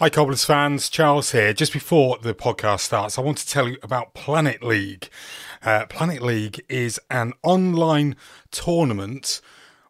Hi, Cobblers fans. Charles here. Just before the podcast starts, I want to tell you about Planet League. Uh, Planet League is an online tournament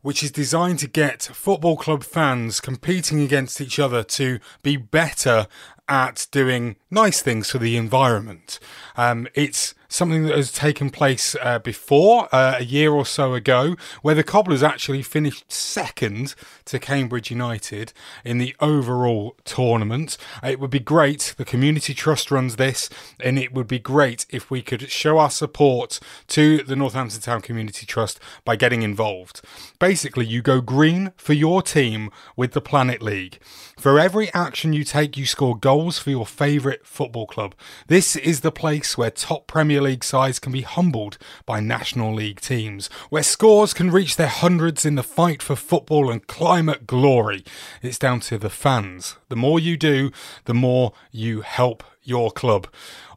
which is designed to get football club fans competing against each other to be better at doing nice things for the environment. Um, it's something that has taken place uh, before, uh, a year or so ago, where the Cobblers actually finished second to Cambridge United in the overall tournament. It would be great, the Community Trust runs this, and it would be great if we could show our support to the Northampton Town Community Trust by getting involved. Basically, you go green for your team with the Planet League. For every action you take, you score goals for your favourite football club. This is the place where top Premier League sides can be humbled by National League teams, where scores can reach their hundreds in the fight for football and climate glory. It's down to the fans. The more you do, the more you help your club.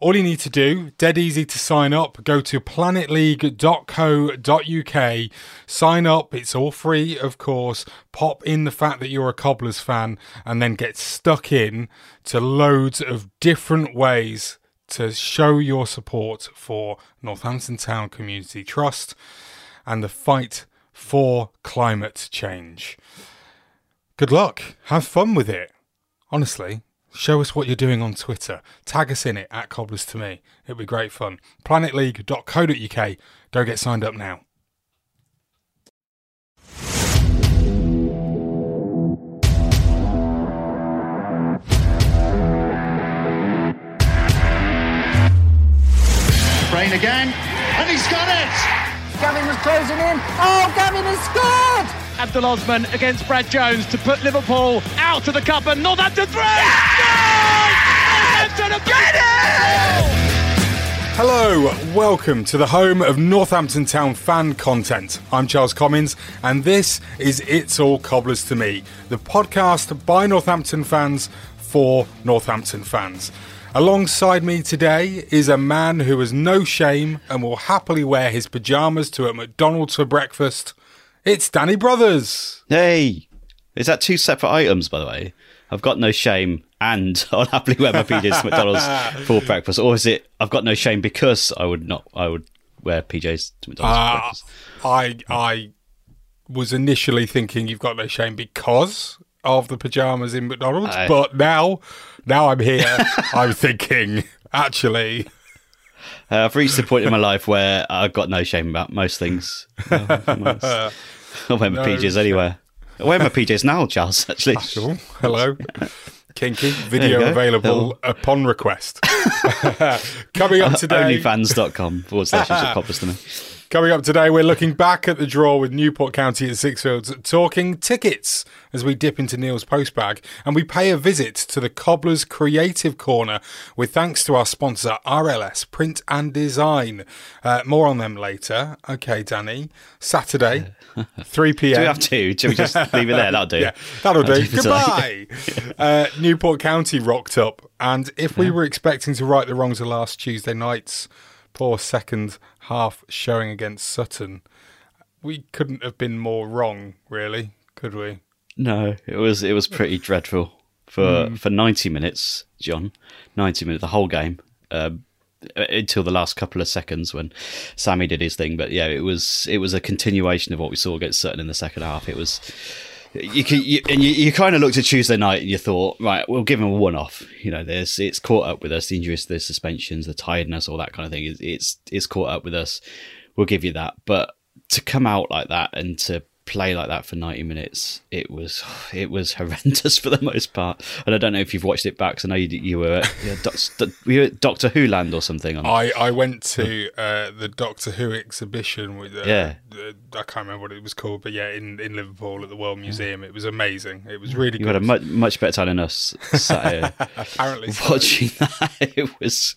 All you need to do, dead easy to sign up, go to planetleague.co.uk, sign up, it's all free, of course, pop in the fact that you're a Cobblers fan, and then get stuck in to loads of different ways to show your support for Northampton Town Community Trust and the fight for climate change. Good luck, have fun with it. Honestly, Show us what you're doing on Twitter. Tag us in it at Cobblers to Me. It'd be great fun. Planetleague.co.uk. Go get signed up now. Brain again, and he's got it! Gavin was closing in. Oh, Gavin has scored! Abdul Osman against Brad Jones to put Liverpool out of the cup and Northampton three. Northampton get it! Hello, welcome to the home of Northampton Town fan content. I'm Charles Commins, and this is It's All Cobblers to Me, the podcast by Northampton fans for Northampton fans. Alongside me today is a man who has no shame and will happily wear his pyjamas to a McDonald's for breakfast. It's Danny Brothers. Hey, is that two separate items, by the way? I've got no shame and I'll happily wear my PJs to McDonald's for breakfast, or is it I've got no shame because I would not I would wear PJs to McDonald's uh, for breakfast? I I was initially thinking you've got no shame because of the pajamas in McDonald's, I... but now now I'm here, I'm thinking actually. Uh, I've reached the point in my life where I've got no shame about most things. I wear my no, PJs anywhere. I wear my PJs now, Charles, actually. Cool. Hello. Kinky video available upon request. Coming up today. Onlyfans.com forward slash me. Coming up today, we're looking back at the draw with Newport County at Sixfields, talking tickets as we dip into Neil's postbag, and we pay a visit to the Cobbler's Creative Corner with thanks to our sponsor RLS Print and Design. Uh, more on them later. Okay, Danny. Saturday, 3 p.m. Do we have to? Should we just leave it there? That'll do. yeah, that'll do. do Goodbye. uh, Newport County rocked up, and if we were expecting to right the wrongs of last Tuesday night's poor second half showing against Sutton, we couldn't have been more wrong, really, could we? No, it was it was pretty dreadful for for ninety minutes, John. Ninety minutes, the whole game, um, until the last couple of seconds when Sammy did his thing. But yeah, it was it was a continuation of what we saw against Sutton in the second half. It was. You, can, you and you, you kind of looked at Tuesday night and you thought, right, we'll give him a one off. You know, there's it's caught up with us. The injuries, the suspensions, the tiredness, all that kind of thing. It's it's, it's caught up with us. We'll give you that. But to come out like that and to play like that for 90 minutes it was it was horrendous for the most part and i don't know if you've watched it back because i know you, you were at, you were at doctor who land or something on I, I went to uh, the Doctor Who exhibition with uh, Yeah. I can't remember what it was called, but yeah, in, in Liverpool at the World Museum, it was amazing. It was really you good. had a much, much better time than us sat here Apparently, so. watching that it was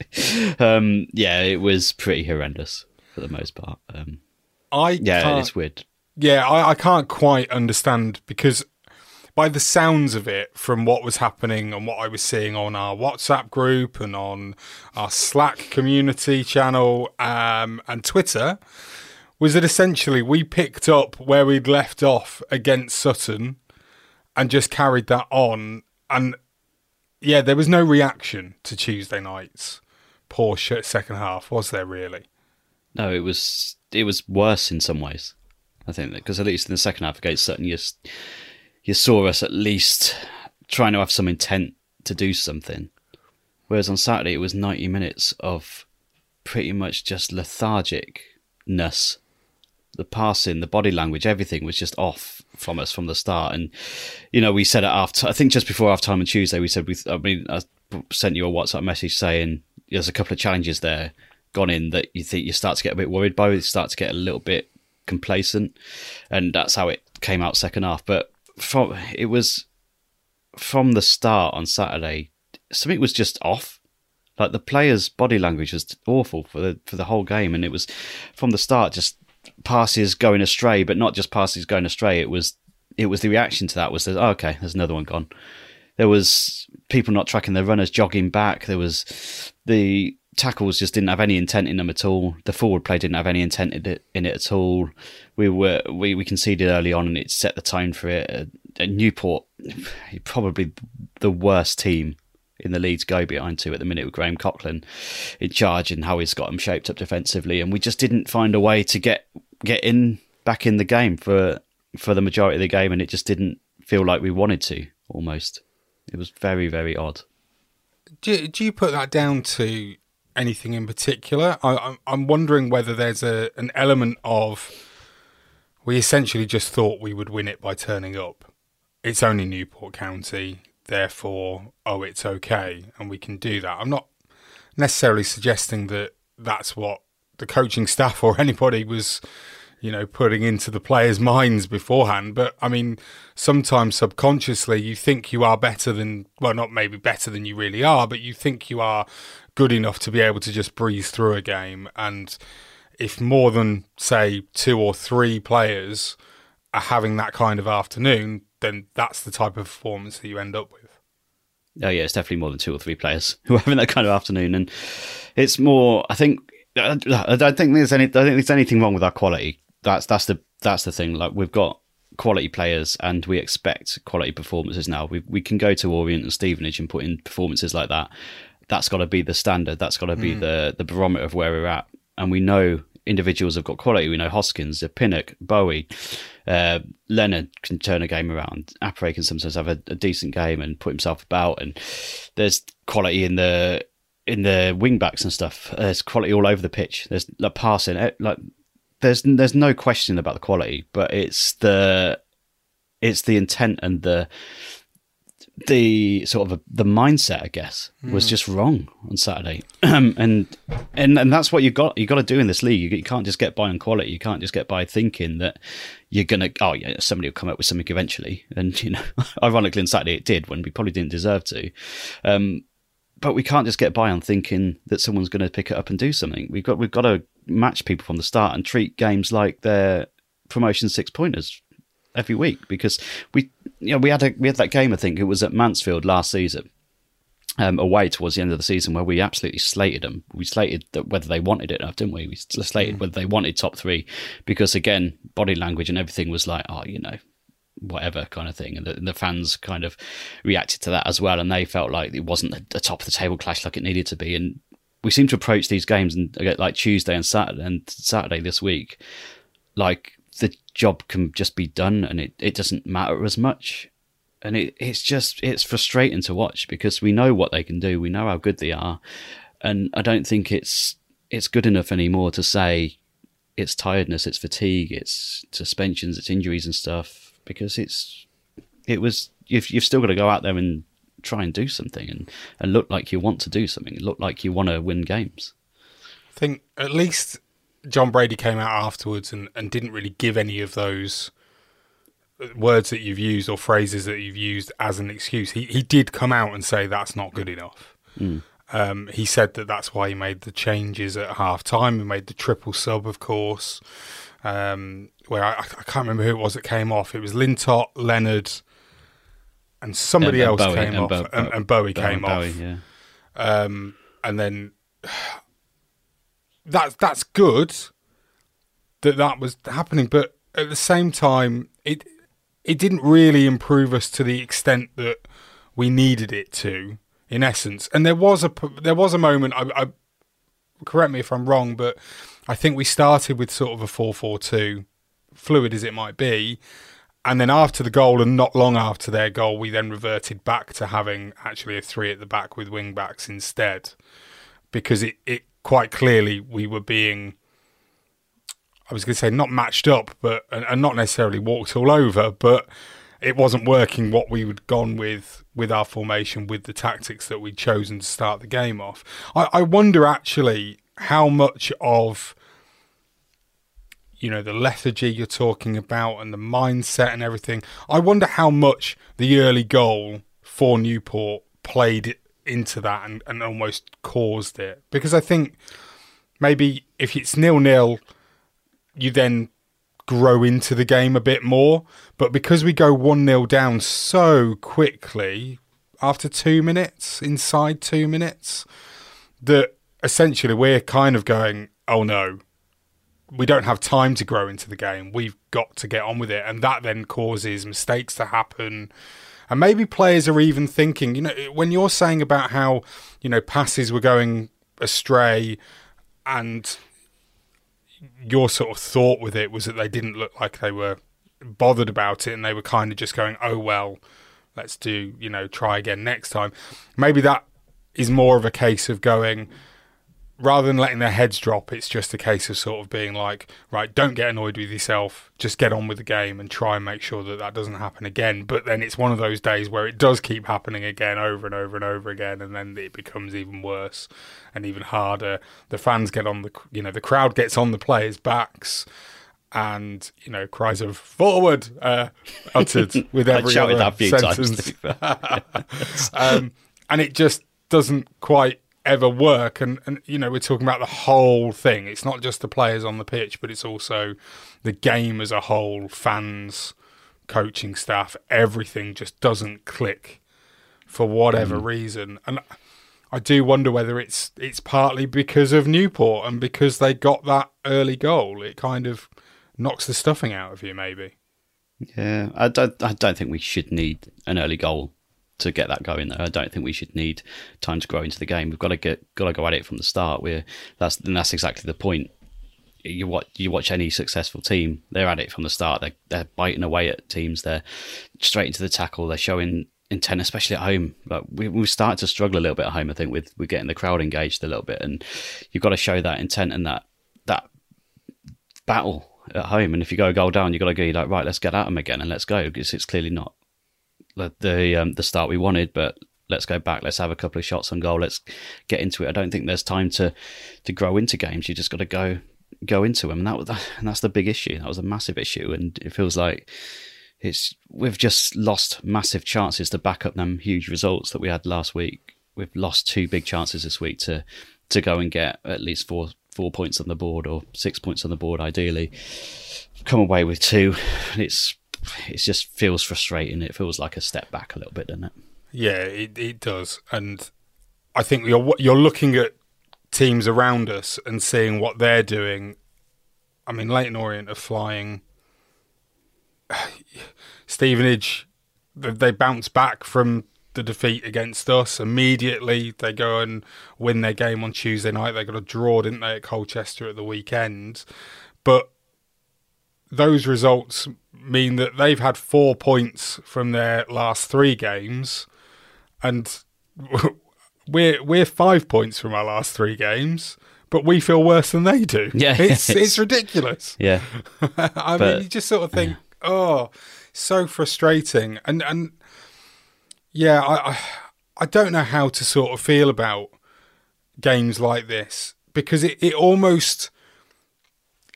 um yeah it was pretty horrendous for the most part um I yeah it's weird Yeah, I, I can't quite understand because by the sounds of it, from what was happening and what I was seeing on our WhatsApp group and on our Slack community channel um, and Twitter, was that essentially we picked up where we'd left off against Sutton and just carried that on. And yeah, there was no reaction to Tuesday night's poor second half, was there really? No, it was it was worse in some ways. I think that because at least in the second half against Sutton, you you saw us at least trying to have some intent to do something. Whereas on Saturday, it was ninety minutes of pretty much just lethargicness. The passing, the body language, everything was just off from us from the start. And you know, we said it after. I think just before half time on Tuesday, we said we. I mean, I sent you a WhatsApp message saying there's a couple of challenges there gone in that you think you start to get a bit worried by. You start to get a little bit complacent, and that's how it came out second half. But from it was from the start on Saturday, something was just off. Like the players' body language was awful for the for the whole game, and it was from the start just passes going astray, but not just passes going astray. It was it was the reaction to that was oh, okay, there's another one gone. There was people not tracking their runners, jogging back. There was the tackles just didn't have any intent in them at all. The forward play didn't have any intent in it, in it at all. We were we, we conceded early on, and it set the tone for it. Uh, Newport, probably the worst team in the league to go behind to at the minute with Graham Coughlan in charge and how he's got them shaped up defensively, and we just didn't find a way to get get in back in the game for for the majority of the game, and it just didn't feel like we wanted to. Almost, it was very very odd. Do, do you put that down to anything in particular? I, I'm, I'm wondering whether there's a an element of we essentially just thought we would win it by turning up. It's only Newport County, therefore, oh, it's okay, and we can do that. I'm not necessarily suggesting that that's what the coaching staff or anybody was, you know, putting into the players' minds beforehand. But I mean, sometimes subconsciously you think you are better than, well, not maybe better than you really are, but you think you are good enough to be able to just breeze through a game. And if more than, say, two or three players are having that kind of afternoon, then that's the type of performance that you end up with. Oh yeah, it's definitely more than two or three players who are having that kind of afternoon, and it's more. I think I don't think there's any. I think there's anything wrong with our quality. That's that's the that's the thing. Like we've got quality players, and we expect quality performances now. We we can go to Orient and Stevenage and put in performances like that. That's got to be the standard. That's got to be the the barometer of where we're at. And we know individuals have got quality. We know Hoskins, Pinnock, Bowie, uh, Leonard can turn a game around. Appéré can sometimes have a, a decent game and put himself about. And there's quality in the in the wing backs and stuff. There's quality all over the pitch. There's like passing, eh, like there's there's no question about the quality, but it's the it's the intent and the the sort of a, the mindset, I guess, was just wrong on Saturday, and and and that's what you got. You got to do in this league. You, you can't just get by on quality. You can't just get by thinking that you're gonna. Oh yeah, somebody will come up with something eventually. And you know, ironically, on Saturday it did when we probably didn't deserve to. Um, but we can't just get by on thinking that someone's going to pick it up and do something. We've got we've got to match people from the start and treat games like they're promotion six pointers every week because we you know we had a we had that game I think it was at Mansfield last season um, away towards the end of the season where we absolutely slated them. We slated that whether they wanted it enough, didn't we? We slated mm. whether they wanted top three because again, body language and everything was like, oh, you know, whatever kind of thing, and the, and the, fans kind of reacted to that as well, and they felt like it wasn't a, a top of the table clash like it needed to be, and we seem to approach these games and like Tuesday and Saturday and Saturday this week, like job can just be done and it, it doesn't matter as much. And it, it's just it's frustrating to watch because we know what they can do, we know how good they are, and I don't think it's it's good enough anymore to say it's tiredness, it's fatigue, it's suspensions, it's injuries and stuff because it's it was you've you've still got to go out there and try and do something and, and look like you want to do something, look like you want to win games. I think at least Jon Brady came out afterwards and, and didn't really give any of those words that you've used or phrases that you've used as an excuse. He he did come out and say that's not good enough. Mm. Um, he said that that's why he made the changes at half time. He made the triple sub, of course, um, where I, I, can't remember who it was that came off. It was Lintott, Leonard, and somebody and, else Bowie, came and off, Bo- and, and, Bowie came Bowie, off. Yeah. Um, and then that's that's good that that was happening, but at the same time, it it didn't really improve us to the extent that we needed it to. In essence, and there was a there was a moment. I, I correct me if I'm wrong, but I think we started with sort of a four four two, fluid as it might be, and then after the goal and not long after their goal, we then reverted back to having actually a three at the back with wing backs instead, because it it quite clearly we were being I was going to say not matched up, but and, not necessarily walked all over, but it wasn't working what we had gone with with our formation, with the tactics that we'd chosen to start the game off. I, I wonder actually how much of you know the lethargy you're talking about and the mindset and everything. I wonder how much the early goal for Newport played into that and, and almost caused it. Because I think maybe if it's nil nil, you then grow into the game a bit more. But because we go 1 0 down so quickly, after two minutes, inside two minutes, that essentially we're kind of going, oh no, we don't have time to grow into the game. We've got to get on with it. And that then causes mistakes to happen. And maybe players are even thinking, you know, when you're saying about how, you know, passes were going astray and your sort of thought with it was that they didn't look like they were bothered about it and they were kind of just going, oh, well, let's do, you know, try again next time. Maybe that is more of a case of going, rather than letting their heads drop, it's just a case of sort of being like, right, don't get annoyed with yourself, just get on with the game and try and make sure that that doesn't happen again. But then it's one of those days where it does keep happening again over and over and over again, and then it becomes even worse and even harder. The fans get on the, you know, the crowd gets on the players' backs. And you know, cries of "forward" uh, uttered with every other sentence, um, and it just doesn't quite ever work. And, and, you know, we're talking about the whole thing. It's not just the players on the pitch, but it's also the game as a whole, fans, coaching staff, everything just doesn't click for whatever mm. reason. And I do wonder whether it's it's partly because of Newport and because they got that early goal. It kind of knocks the stuffing out of you, maybe. Yeah, I don't. I don't think we should need an early goal to get that going. Though I don't think we should need time to grow into the game. We've got to get got to go at it from the start. We're that's and that's exactly the point. You watch you watch any successful team, they're at it from the start. They're they're biting away at teams. They're straight into the tackle. They're showing intent, especially at home. But we we started to struggle a little bit at home. I think with with getting the crowd engaged a little bit, and you've got to show that intent and that that battle at home. And if you go a goal down, you've got to go like right, let's get at them again and let's go because it's clearly not the um, the start we wanted, but let's go back. Let's have a couple of shots on goal. Let's get into it. I don't think there's time to to grow into games. You just got to go go into them, and that was and that's the big issue. That was a massive issue, and it feels like it's we've just lost massive chances to back up them huge results that we had last week. We've lost two big chances this week to to go and get at least four four points on the board or six points on the board ideally. Come away with two. It's it just feels frustrating. It feels like a step back a little bit, doesn't it? Yeah, it it does, and I think you're you're looking at teams around us and seeing what they're doing. I mean, Leyton Orient are flying. Stevenage, they bounce back from the defeat against us immediately. They go and win their game on Tuesday night. They got a draw, didn't they, at Colchester at the weekend? But those results mean that they've had four points from their last three games, and we're we're five points from our last three games. But we feel worse than they do. Yeah, it's it's ridiculous. Yeah, I But- mean, you just sort of think, oh, so frustrating, and and yeah, I, I I don't know how to sort of feel about games like this because it, it almost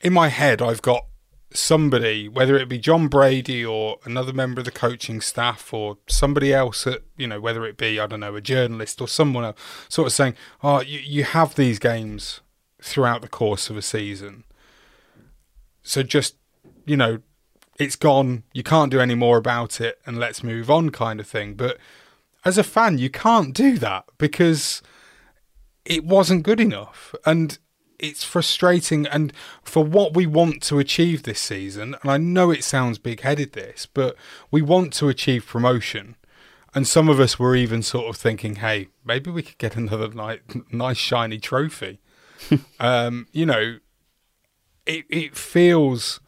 in my head I've got somebody, whether it be Jon Brady or another member of the coaching staff or somebody else at you know, whether it be, I don't know, a journalist or someone else, sort of saying, Oh, you, you have these games throughout the course of a season. So just, you know, it's gone, you can't do any more about it and let's move on kind of thing. But as a fan, you can't do that because it wasn't good enough. And it's frustrating. And for what we want to achieve this season, and I know it sounds big headed, this, but we want to achieve promotion. And some of us were even sort of thinking, hey, maybe we could get another ni- nice, shiny trophy. um, you know, it, it feels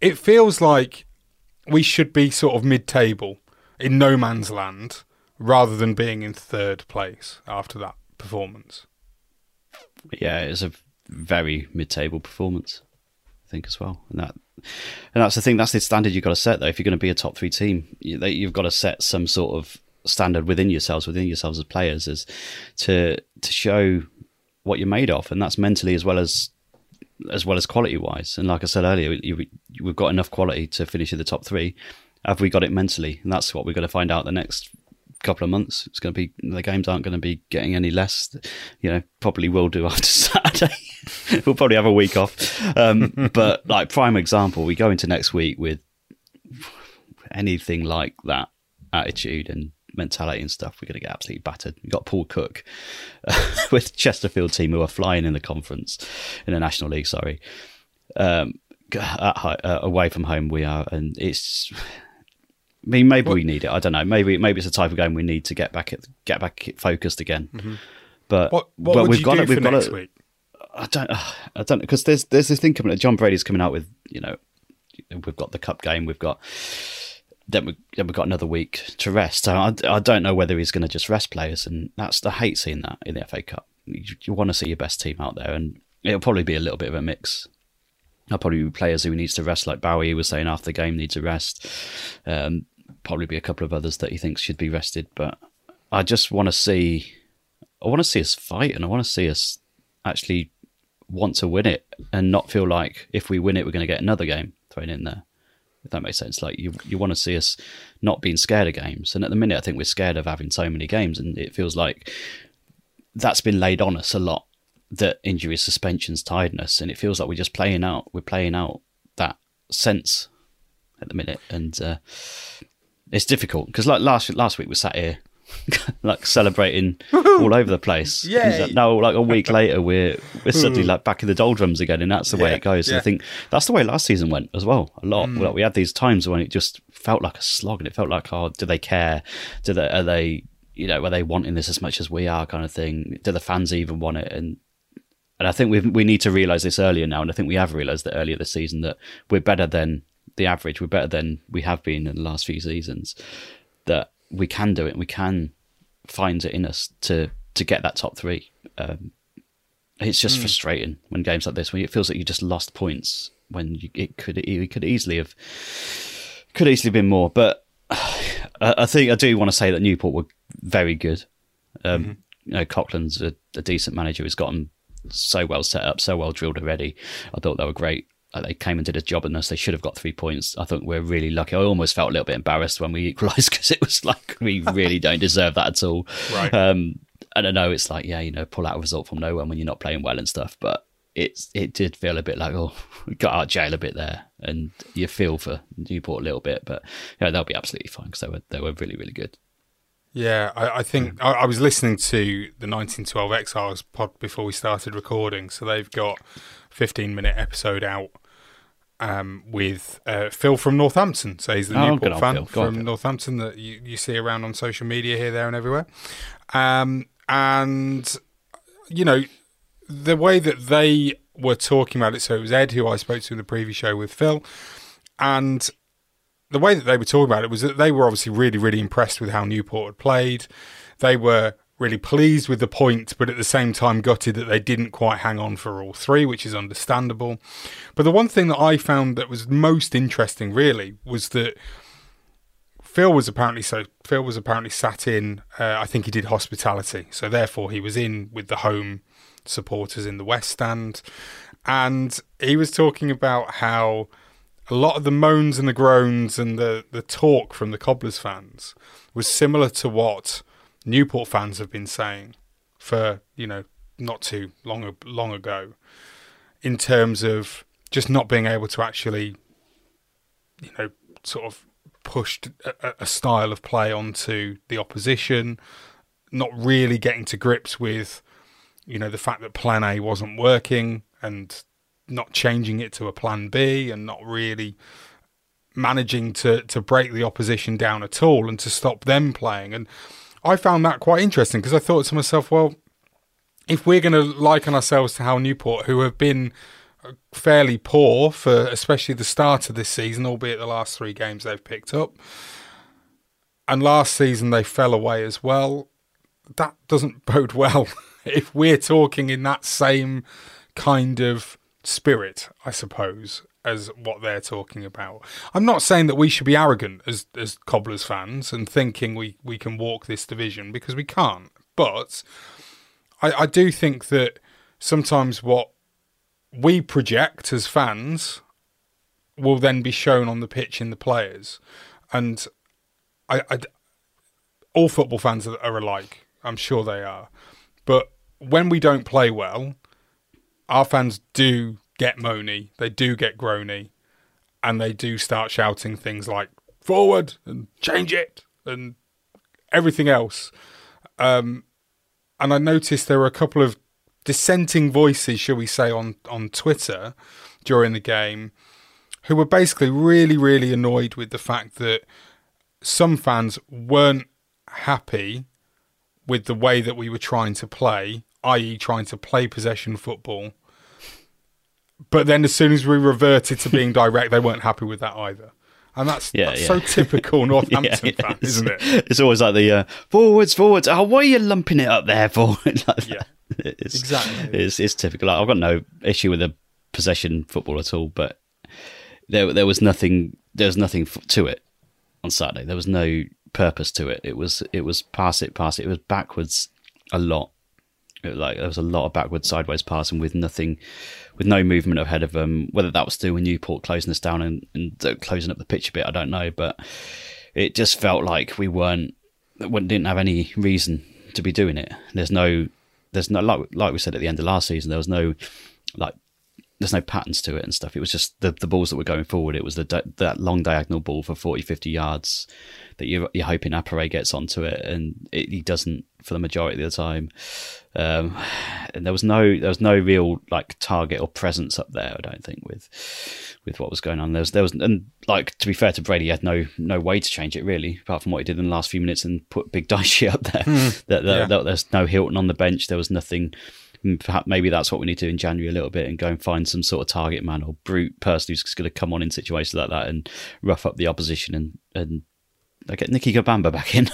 it feels like we should be sort of mid-table in no man's land rather than being in third place after that performance. Yeah, it was a very mid-table performance, I think as well. And that, and that's the thing. That's the standard you've got to set, though. If you're going to be a top three team, you, you've got to set some sort of standard within yourselves, within yourselves as players, as to to show what you're made of, and that's mentally as well as as well as quality wise. And like I said earlier, you, we've got enough quality to finish in the top three. Have we got it mentally? And that's what we're going to find out the next couple of months. It's going to be the games aren't going to be getting any less. You know, probably will do after Saturday. we'll probably have a week off. Um, but like prime example, we go into next week with anything like that attitude and mentality and stuff. We're going to get absolutely battered. We got Paul Cook with Chesterfield team who are flying in the conference in the National League. Sorry. Um, at, uh, away from home we are, and it's. I mean, maybe we need it. I don't know. Maybe maybe it's the type of game we need to get back get back focused again. But What what but we've got do it. We've got it. week? I don't. I don't because there's there's this thing coming. Jon Brady's coming out with you know we've got the cup game. We've got then we then we've got another week to rest. So I, I don't know whether he's going to just rest players, and that's I hate seeing that in the FA Cup. You, you want to see your best team out there, and it'll probably be a little bit of a mix. There'll probably be players who needs to rest, like Bowie was saying after the game needs a rest. Um, probably be a couple of others that he thinks should be rested, but I just want to see. I want to see us fight, and I want to see us actually want to win it, and not feel like if we win it, we're going to get another game thrown in there. If that makes sense, like you, you want to see us not being scared of games, and at the minute, I think we're scared of having so many games, and it feels like that's been laid on us a lot. That injuries, suspensions, tiredness, and it feels like we're just playing out. We're playing out that sense at the minute, and uh, it's difficult because like last last week we sat here like celebrating all over the place. Yay. Now, like a week later, we're we're suddenly like back in the doldrums again, and that's the way it goes. Yeah. I think that's the way last season went as well. A lot. Mm. Like, we had these times when it just felt like a slog, and it felt like, oh, do they care? Do they are they you know are they wanting this as much as we are, kind of thing? Do the fans even want it? And and I think we we need to realize this earlier now, and I think we have realized that earlier this season that we're better than the average. We're better than we have been in the last few seasons. That we can do it. and We can find it in us to to get that top three. Um, it's just frustrating when games like this, when it feels like you just lost points when you, it could it could easily have could easily been more. But I, think I do want to say that Newport were very good. Um, mm-hmm. You know, a, a decent manager who's gotten so well set up, so well drilled already. I thought they were great. They came and did a job in us. They should have got three points. I think we're really lucky. I almost felt a little bit embarrassed when we equalised because it was like we really don't deserve that at all. Right. Um, and I know it's like yeah, you know, pull out a result from nowhere when you're not playing well and stuff, but it's it did feel a bit like oh we got out of jail a bit there, and you feel for Newport a little bit, but yeah, they'll be absolutely fine because they were they were really really good. Yeah, I, I think I, I, was listening to the 1912 Exiles pod before we started recording, so they've got 15 minute episode out um, with uh, Phil from Northampton. So he's the oh, Newport fan from Northampton that you, you see around on social media here, there, and everywhere. Um, and you know the way that they were talking about it. So it was Ed who I spoke to in the previous show with Phil, and the way that they were talking about it was that they were obviously really, really impressed with how Newport had played. They were really pleased with the point, but at the same time gutted that they didn't quite hang on for all three, which is understandable. But the one thing that I found that was most interesting, really, was that Phil was apparently so. Phil was apparently sat in. Uh, I think he did hospitality, so therefore he was in with the home supporters in the West Stand, and he was talking about how a lot of the moans and the groans and the, the talk from the Cobblers fans was similar to what Newport fans have been saying for, you know, not too long long ago in terms of just not being able to actually, you know, sort of pushed a, a style of play onto the opposition, not really getting to grips with, you know, the fact that plan A wasn't working and not changing it to a plan B and not really managing to to break the opposition down at all and to stop them playing. And I found that quite interesting because I thought to myself, well, if we're going to liken ourselves to how Newport, who have been uh, fairly poor for especially the start of this season, albeit the last three games they've picked up, and last season they fell away as well. That doesn't bode well if we're talking in that same kind of spirit, I suppose, as what they're talking about. I'm not saying that we should be arrogant as as Cobblers fans and thinking we, we can walk this division because we can't. But I, I do think that sometimes what we project as fans will then be shown on the pitch in the players. And I, I all football fans are, are alike. I'm sure they are. But when we don't play well, our fans do get moany, they do get groany, and they do start shouting things like forward and change it and everything else. Um, and I noticed there were a couple of dissenting voices, shall we say, on, on Twitter during the game who were basically really, really annoyed with the fact that some fans weren't happy with the way that we were trying to play i.e., trying to play possession football. But then, as soon as we reverted to being direct, they weren't happy with that either. And that's, yeah, that's yeah. so typical Northampton yeah, fan, isn't it? It's always like the uh, forwards, forwards. Oh, why are you lumping it up there for? like yeah, it's, exactly. It's, it's typical. Like, I've got no issue with the possession football at all, but there there was nothing there was nothing to it on Saturday. There was no purpose to it. It was it was pass it, pass it. It was backwards a lot like there was a lot of backward sideways passing with nothing with no movement ahead of them whether that was still with newport closing us down and, and uh, closing up the pitch a bit i don't know but it just felt like we weren't didn't have any reason to be doing it. There's no there's no like, like we said at the end of last season there was no like there's no patterns to it and stuff. It was just the, the balls that were going forward. It was the that long diagonal ball for 40, 50 yards that you're, you're hoping Appéré gets onto it, and it, he doesn't for the majority of the time. Um, and there was no there was no real like target or presence up there. I don't think with with what was going on. There was there was and like to be fair to Brady, he had no no way to change it really, apart from what he did in the last few minutes and put big Dyche up there. Mm, that, that, yeah. that, there's no Hylton on the bench. There was nothing perhaps maybe that's what we need to do in January a little bit and go and find some sort of target man or brute person who's going to come on in situations like that and rough up the opposition and and get Nicke Kabamba back in.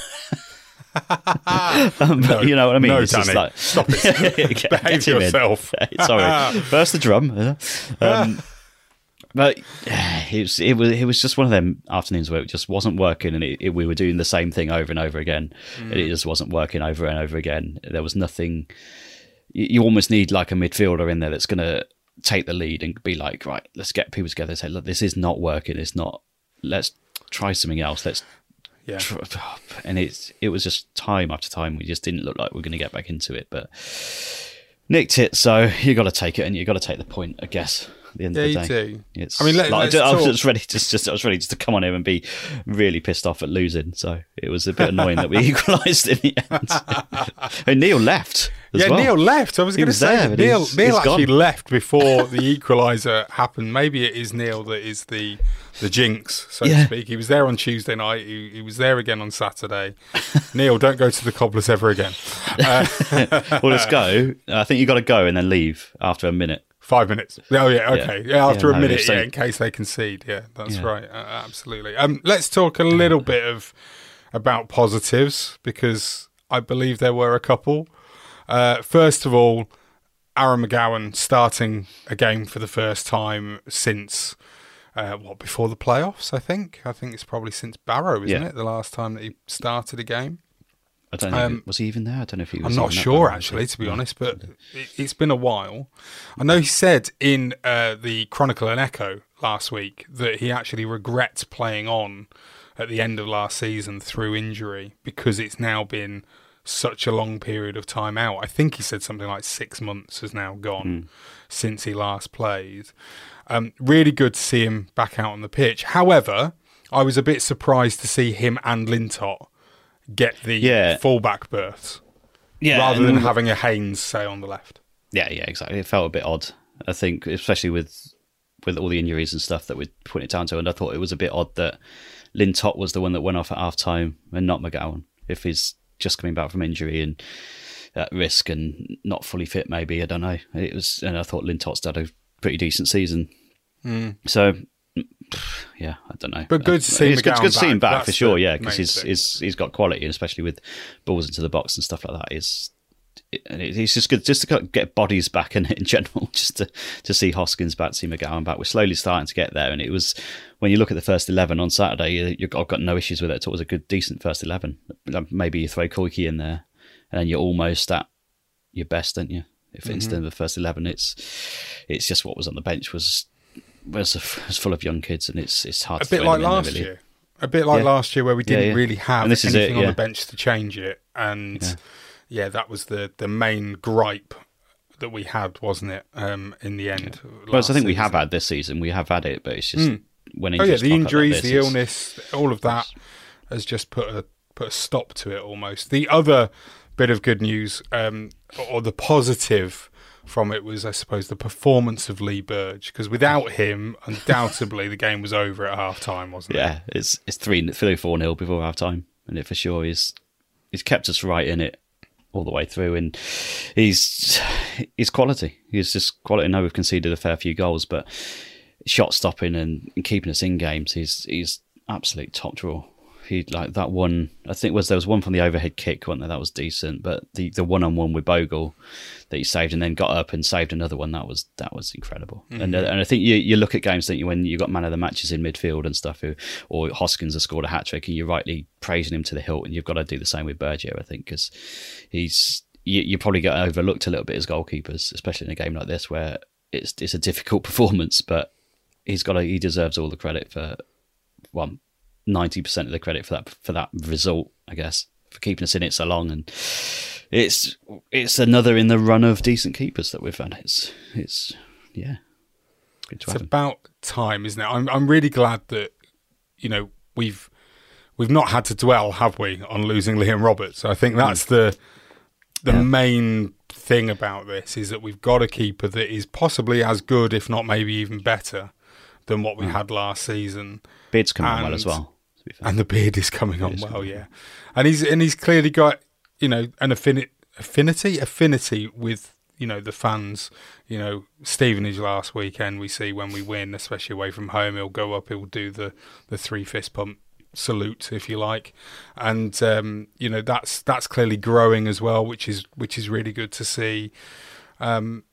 um, no, you know what I mean? No, it's Danny, like, stop it. get, Behave get yourself. Sorry. First the drum. Um, but it was it was it was just one of them afternoons where it just wasn't working, and it, it, we were doing the same thing over and over again, mm. and it just wasn't working over and over again. There was nothing. You, almost need like a midfielder in there that's going to take the lead and be like, right, let's get people together. And say, look, this is not working. It's not. Let's try something else. Let's yeah. Oh, and it's it was just time after time. We just didn't look like we are going to get back into it, but nicked it. So you got to take it, and you got to take the point, I guess. The end yeah, of the day, you do. It's, I mean, let, like, I, was just ready, just, just I was ready just to come on here and be really pissed off at losing. So it was a bit annoying that we equalised in the end. and Neil left. yeah, well. Neil left. I was going to say there, Neil. He's, Neil he's actually gone. left before the equaliser happened. Maybe it is Neil that is the the jinx, so Yeah. to speak. He was there on Tuesday night. He, he was there again on Saturday. Neil, don't go to the cobblers ever again. Uh, well, let's go. I think you got to go and then leave after a minute. Five minutes. Oh yeah, okay. Yeah, Yeah. after Yeah, a no, minute, so- yeah, in case they concede. Yeah, that's right. Uh, absolutely. Um, let's talk a little bit of about positives because I believe there were a couple. Uh, first of all, Aaron McGowan starting a game for the first time since uh, what before the playoffs. I think. I think it's probably since Barrow, isn't it? The last time that he started a game. I don't know. Um, was he even there? I don't know if he was. I'm not sure actually, to be honest, but it, it's been a while. I know he said in uh, the Chronicle and Echo last week that he actually regrets playing on at the end of last season through injury because it's now been such a long period of time out. I think he said something like six months has now gone since he last played. Um, really good to see him back out on the pitch. However, I was a bit surprised to see him and Lintott get the Yeah. fullback berths Yeah, rather than having a Haynes say on the left. Yeah, yeah, exactly. It felt a bit odd. I think, especially with with all the injuries and stuff that we put it down to, and I thought it was a bit odd that Lintott was the one that went off at half time and not McGowan. If he's just coming back from injury and at risk and not fully fit, maybe I don't know. It was, and I thought Lintott's had a pretty decent season. Hmm. So. Yeah, I don't know. But good to see It's good, good to see him back. back for sure. Yeah, because he's, thing. he's he's got quality, and especially with balls into the box and stuff like that. Is and it's just good just to get bodies back in in general, just to to see Hoskins back, see McGowan back. We're slowly starting to get there, and it was when you look at the first eleven on Saturday, you, you I've got no issues with it. It was a good, decent first eleven. Maybe you throw Koiki in there, and then you're almost at your best, don't you? If Mm-hmm. instead of the first eleven, it's it's just what was on the bench was was, was full of young kids, and it's it's hard a to bit like in there, last really. year. A bit like Yeah. last year where we didn't yeah. really have And this is anything it, on the bench to change it. And yeah. Yeah. that was the, the main gripe that we had, wasn't it? Um, in the end. Last I think we have had this season, we have had it, but it's just when Oh yeah, injuries the up like injuries, this, the illness, all of that has just put a put a stop to it almost. The other bit of good news, um, or the positive from it was, I suppose, the performance of Lee Burge because without him, undoubtedly the game was over at half time, wasn't it? Yeah, it's it's three three four nil before half time, and it for sure is he's kept us right in it all the way through, and he's he's quality. He's just quality. I know we've conceded a fair few goals, but shot stopping and, and keeping us in games, he's he's absolute top draw. He like that one. I think was there was one from the overhead kick, wasn't there? That was decent, but the the one on one with Bogle that he saved and then got up and saved another one. That was that was incredible. And uh, and I think you you look at games, don't you, when you got man of the matches in midfield and stuff, who or Hoskins has scored a hat trick, and you're rightly praising him to the hilt, and you've got to do the same with Berger, I think, because he's you, you probably get overlooked a little bit as goalkeepers, especially in a game like this where it's it's a difficult performance, but he's got he deserves all the credit for well ninety percent of the credit for that for that result, I guess, for keeping us in it so long. And it's it's another in the run of decent keepers that we've had. It's it's yeah, good to It's him. about time, isn't it? I'm I'm really glad that you know we've we've not had to dwell, have we, on losing Liam Roberts? I think that's the the Yeah. main thing about this is that we've got a keeper that is possibly as good, if not maybe even better, than what we mm. had last season. Beard's coming on well as well. To be fair. And the beard is coming on well, coming yeah. And he's and he's clearly got you know an affini- affinity affinity with you know the fans. You know Stevenage last weekend we see when we win, especially away from home, he'll go up, he'll do the the three fist pump salute if you like, and um, you know that's that's clearly growing as well, which is which is really good to see. Um,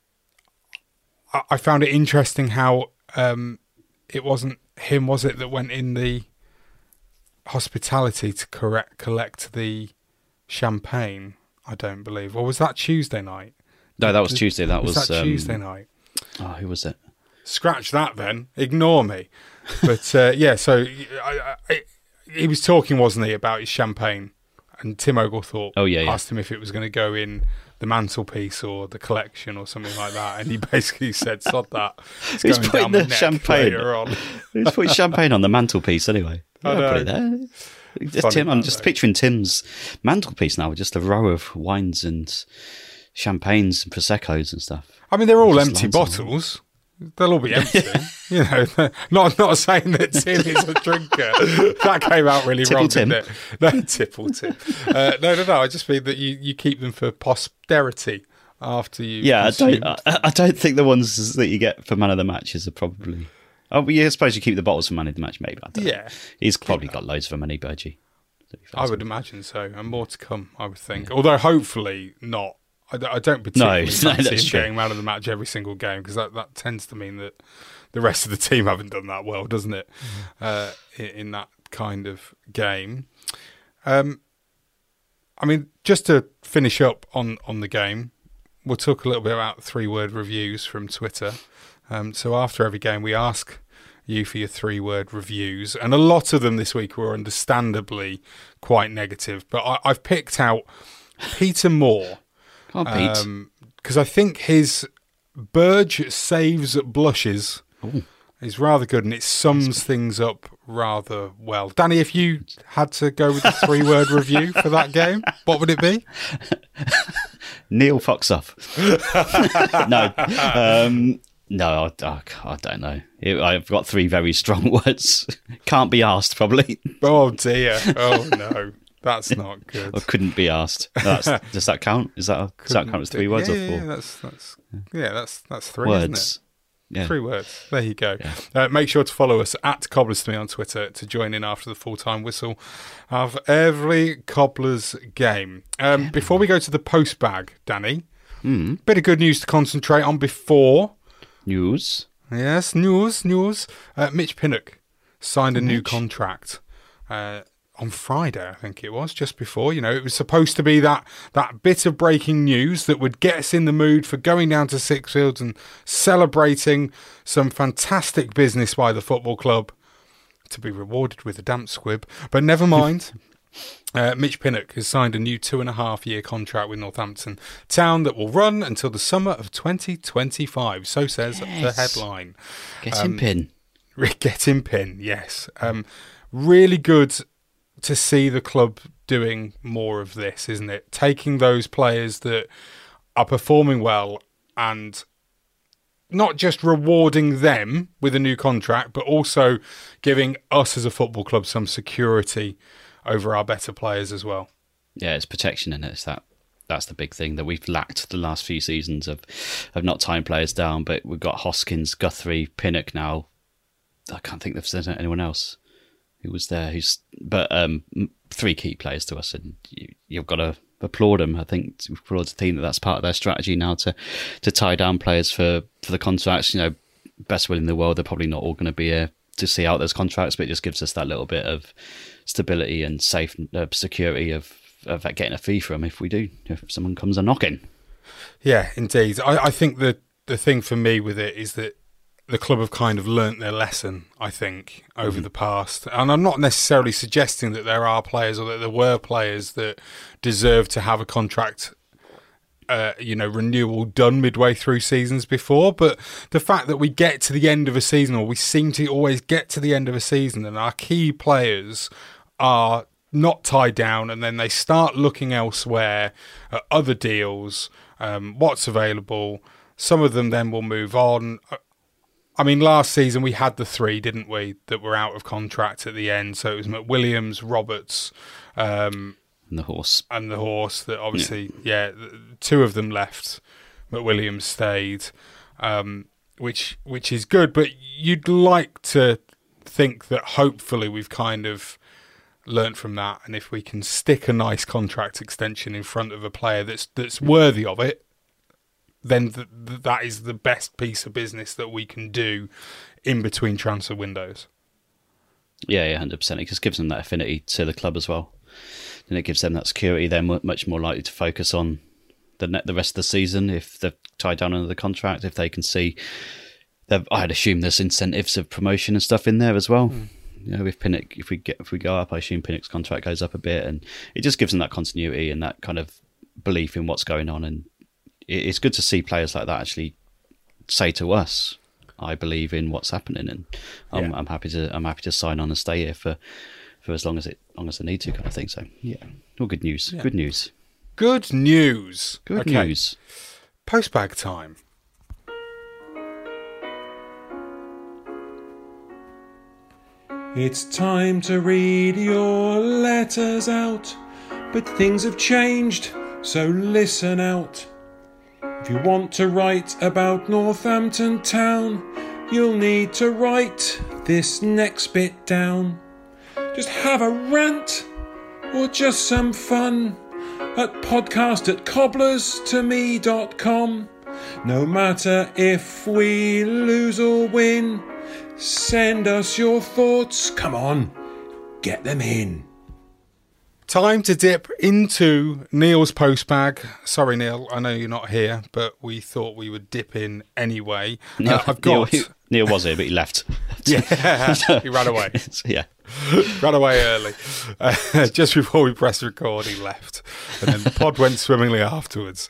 I, I found it interesting how um, it wasn't him, was it, that went in the hospitality to correct collect the champagne? I don't believe. Or was that Tuesday night? No, that was Tuesday. That was, was that um, Tuesday night. Oh, who was it? Scratch that then. Ignore me. But uh, yeah, so I, I, he was talking, wasn't he, about his champagne? And Tim Oglethorpe Oh, yeah, yeah. asked him if it was going to go in the mantelpiece or the collection or something like that. And he basically said, sod that. It's Who's putting the champagne? on. Who's putting champagne on the mantelpiece anyway? I yeah, put it there. Just Funny Tim, I'm just though. picturing Tim's mantelpiece now with just a row of wines and champagnes and proseccos and stuff. I mean, they're all empty bottles. They'll all be empty. you know, not not saying that Tim is a drinker. That came out really Tipple wrong, Tim. didn't it? No, tipple Tim. Uh, no, no, no. I just mean that you, you keep them for posterity after you. Yeah, I don't. I, I don't think the ones that you get for man of the matches are probably. Oh, but yeah, I suppose you keep the bottles for man of the match, maybe. I don't know. Yeah. he's probably got loads for money, Burgee. to I would imagine so, and more to come. I would think, although hopefully not. I, d- I don't particularly no, fancy that's him true. getting man of the match every single game because that, that tends to mean that the rest of the team haven't done that well, doesn't it? Mm-hmm. Uh, in, that kind of game. Um, I mean, just to finish up on on the game, we'll talk a little bit about three word reviews from Twitter. Um, so after every game, we ask you for your three word reviews, and a lot of them this week were understandably quite negative. But I, I've picked out Peter Moore Because I think his Burge saves blushes is rather good, and it sums things up rather well. Danny, if you had to go with a three word review for that game, what would it be? Neil fucks off. no, um, no, I, I, I don't know. I've got three very strong words. Can't be asked, probably. Oh dear! Oh no, that's not good. Or couldn't be asked. That's, does that count? Is that a, does that count as three words yeah, or four yeah, that's that's yeah, that's that's three isn't it? words? Yeah. Three words. There you go. Uh, make sure to follow us at Cobblers to me on Twitter to join in after the full time whistle of every Cobblers game. Um, before we go to the post bag, Danny, Hmm. bit of good news to concentrate on before. News. Yes, news, news. Uh, Mitch Pinnock signed a new contract uh, on Friday, I think it was, just before. You know, it was supposed to be that that bit of breaking news that would get us in the mood for going down to Sixfields and celebrating some fantastic business by the football club to be rewarded with a damp squib. But never mind. Uh, Mitch Pinnock has signed a new two and a half year contract with Northampton Town that will run until the summer of 2025. So says the headline. Get Um, pin. Get him pin, yes. Um, really good to see the club doing more of this, isn't it? Taking those players that are performing well and not just rewarding them with a new contract, but also giving us as a football club some security over our better players as well. Yeah, it's protection in it. It's that that's the big thing that we've lacked the last few seasons of of not tying players down. But we've got Hoskins, Guthrie, Pinnock now. I can't think there's anyone else who was there. Who's but um, three key players to us, and you, you've got to applaud them. I think applaud the team that that's part of their strategy now to to tie down players for for the contracts. You know, best will in the world, they're probably not all going to be here to see out those contracts, but it just gives us that little bit of stability and safe uh, security of of getting a fee from if we do if someone comes a knocking. Yeah, indeed. I, I think the the thing for me with it is that the club have kind of learnt their lesson. I think over the past, and I'm not necessarily suggesting that there are players or that there were players that deserve to have a contract. Uh, you know, renewal done midway through seasons before, but the fact that we get to the end of a season, or we seem to always get to the end of a season, and our key players are not tied down, and then they start looking elsewhere at other deals, um, what's available. Some of them then will move on. I mean, last season we had the three, didn't we, that were out of contract at the end. So it was McWilliams, Roberts, um, And the horse. and the horse. That obviously, yeah, th- two of them left. McWilliams stayed, um, which which is good. But you'd like to think that hopefully we've kind of learnt from that, and if we can stick a nice contract extension in front of a player that's that's worthy of it, then th- th- that is the best piece of business that we can do in between transfer windows. Yeah, yeah, hundred percent. It just gives them that affinity to the club as well, and it gives them that security. They're mu- much more likely to focus on the net the rest of the season if they're tied down under the contract. If they can see, I'd assume there's incentives of promotion and stuff in there as well. Hmm. You know, if Pinnock, if we get if we go up, I assume Pinnock's contract goes up a bit, and it just gives them that continuity and that kind of belief in what's going on. And it's good to see players like that actually say to us, "I believe in what's happening," and I'm, Yeah. I'm happy to I'm happy to sign on and stay here for for as long as it long as I need to, kind of thing. So yeah, all good news. Good news. Good news. Good Okay, news. Postbag time. It's time to read your letters out, but things have changed, so listen out. If you want to write about Northampton Town, you'll need to write this next bit down. Just have a rant or just some fun at podcast at cobblers to cobblerstome.com. No matter if we lose or win, send us your thoughts. Come on, get them in. Time to dip into Neil's postbag. Sorry, Neil, I know you're not here, but we thought we would dip in anyway. Neil, Uh, I've got. Neil, Neil was here, but he left. yeah, he ran away. Yeah. ran away early. Uh, just before we pressed record, he left, and then the pod went swimmingly afterwards.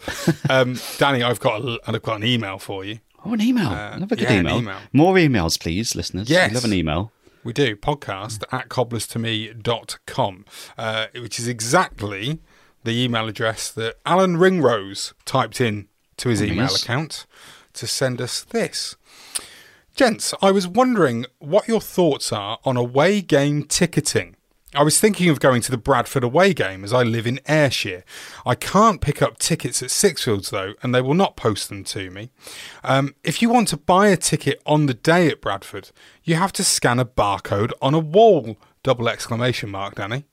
Um, Danny, I've got a, I've got an email for you. Oh, an email. I love a good yeah, email. email. More emails, please, listeners. Yes. We love an email. We do podcast at cobblerstome.com, uh, which is exactly the email address that Alan Ringrose typed in to his email account to send us this. Gents, I was wondering what your thoughts are on away game ticketing. I was thinking of going to the Bradford away game as I live in Ayrshire. I can't pick up tickets at Sixfields though, and they will not post them to me. Um, if you want to buy a ticket on the day at Bradford, you have to scan a barcode on a wall. Double exclamation mark, Danny.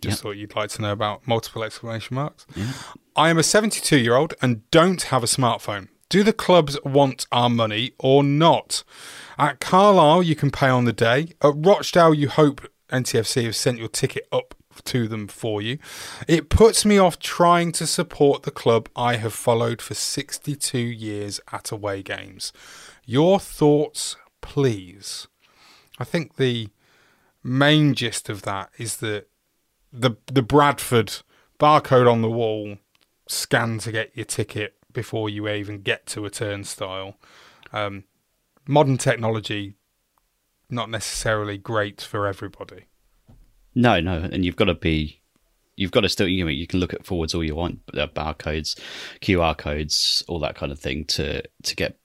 Just thought you'd like to know about multiple exclamation marks. I am a 72 year old and don't have a smartphone. Do the clubs want our money or not? At Carlisle, you can pay on the day. At Rochdale, you hope NTFC have sent your ticket up to them for you. It puts me off trying to support the club I have followed for 62 years at away games. Your thoughts, please. I think the main gist of that is that the the Bradford barcode on the wall, scan to get your ticket before you even get to a turnstile. Um, modern technology, not necessarily great for everybody. No, no, and you've got to be, you've got to still, you know, you can look at forwards all you want, uh, barcodes, QR codes, all that kind of thing to to get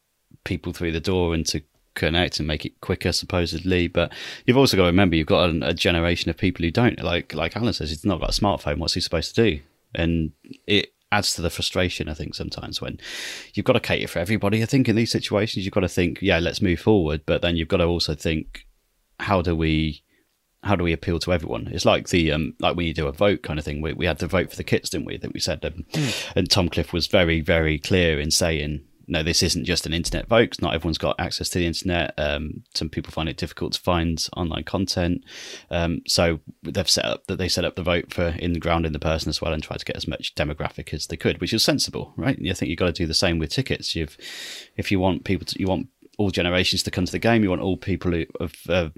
people through the door and to connect and make it quicker, supposedly. But you've also got to remember you've got a, a generation of people who don't, like like Alan says, he's not got a smartphone. What's he supposed to do? And it adds to the frustration. I think sometimes when you've got to cater for everybody. I think in these situations you've got to think, yeah, let's move forward, but then you've got to also think, how do we how do we appeal to everyone? It's like the um, like when you do a vote kind of thing. We we had to vote for the kits, didn't we? That we said, um, and Tom Cliff was very very clear in saying, no, this isn't just an internet vote. Not everyone's got access to the internet. Um, some people find it difficult to find online content. Um, so they've set up that they set up the vote for in the ground in the person as well, and try to get as much demographic as they could, which is sensible, right? And think you've got to do the same with tickets. You've if you want people to, you want all generations to come to the game. You want all people who of uh,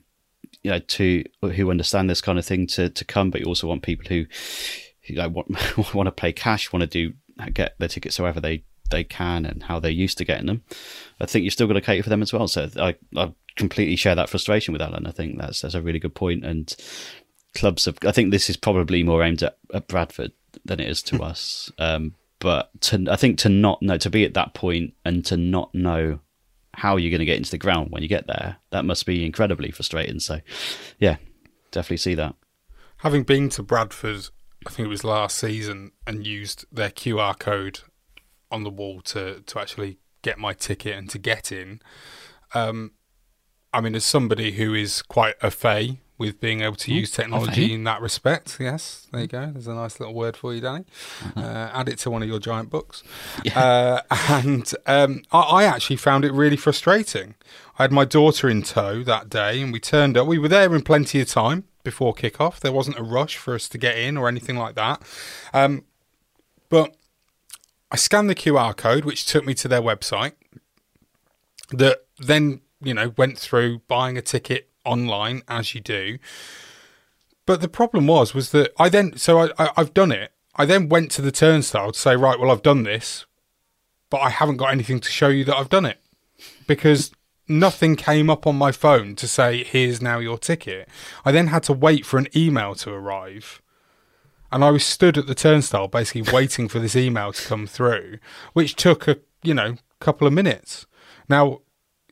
you know to who understand this kind of thing to to come, but you also want people who who like, want want to play cash, want to do get their tickets however they they can and how they're used to getting them. I think you've still got to cater for them as well. So I I completely share that frustration with Alan. I think that's that's a really good point. And clubs have I think this is probably more aimed at, at Bradford than it is to us. Um, but to I think to not know to be at that point and to not know how you're going to get into the ground when you get there, that must be incredibly frustrating. So, yeah, definitely see that. Having been to Bradford, I think it was last season, and used their QR code on the wall to to actually get my ticket and to get in. Um, I mean, as somebody who is quite a fay with being able to use technology in that respect. Yes, there you go. There's a nice little word for you, Danny. Uh, add it to one of your giant books. Uh, and um, I, I actually found it really frustrating. I had my daughter in tow that day, and we turned up. We were there in plenty of time before kickoff. There wasn't a rush for us to get in or anything like that. Um, but I scanned the QR code, which took me to their website. That then you know went through buying a ticket online as you do. But the problem was was that I then so I, I I've done it. I then went to the turnstile to say right, well I've done this, but I haven't got anything to show you that I've done it because nothing came up on my phone to say here's now your ticket. I then had to wait for an email to arrive. And I was stood at the turnstile basically waiting for this email to come through, which took a, you know, couple of minutes. Now,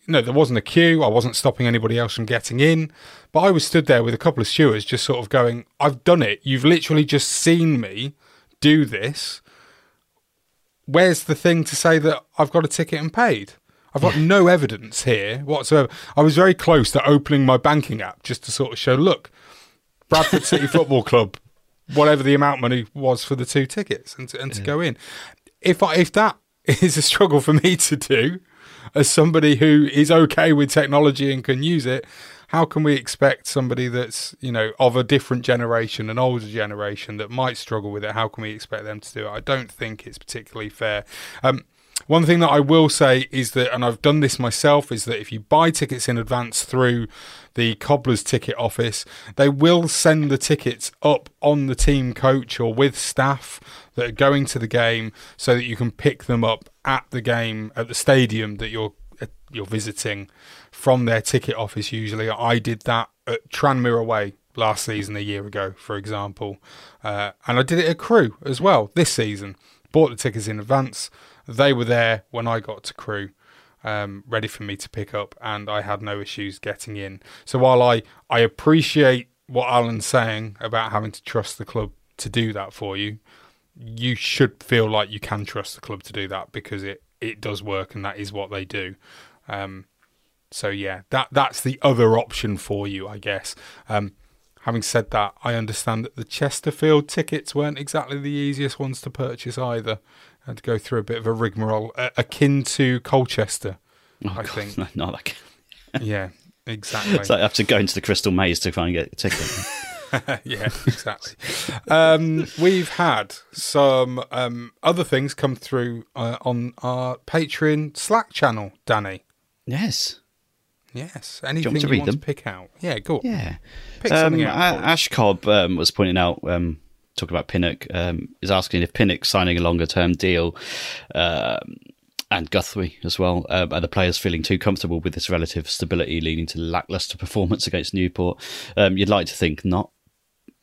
you know, there wasn't a queue. I wasn't stopping anybody else from getting in. But I was stood there with a couple of stewards just sort of going, I've done it. You've literally just seen me do this. Where's the thing to say that I've got a ticket and paid? I've got no evidence here whatsoever. I was very close to opening my banking app just to sort of show, look, Bradford City Football Club, whatever the amount money was for the two tickets, and to, and to go in. If I, if that is a struggle for me to do, as somebody who is okay with technology and can use it, how can we expect somebody that's you know of a different generation, an older generation that might struggle with it? How can we expect them to do it? I don't think it's particularly fair. Um, one thing that I will say is that, and I've done this myself, is that if you buy tickets in advance through the Cobbler's ticket office, they will send the tickets up on the team coach or with staff that are going to the game so that you can pick them up at the game at the stadium that you're uh, you're visiting from their ticket office usually. I did that at Tranmere away last season a year ago for example. Uh, and I did it at Crewe as well this season. Bought the tickets in advance they were there when I got to crew, um, ready for me to pick up and I had no issues getting in so while I I appreciate what Alan's saying about having to trust the club to do that for you you should feel like you can trust the club to do that because it it does work and that is what they do. Um, so yeah, that that's the other option for you, I guess. Um, having said that, I understand that the Chesterfield tickets weren't exactly the easiest ones to purchase either. Had to go through a bit of a rigmarole, uh, akin to Colchester. Oh, I God, think. no, not like Yeah, exactly. like I have to go into the Crystal Maze to try and get a ticket. yeah, exactly. Um, we've had some um, other things come through uh, on our Patreon Slack channel, Danny. yes. Yes. Anything to you want to pick out? Yeah, go on. Yeah. Pick Um, something out. Ash Cobb um, was pointing out, um, talking about Pinnock, um, is asking if Pinnock signing a longer term deal um, and Guthrie as well. Um, are the players feeling too comfortable with this relative stability leading to lackluster performance against Newport? Um, you'd like to think not,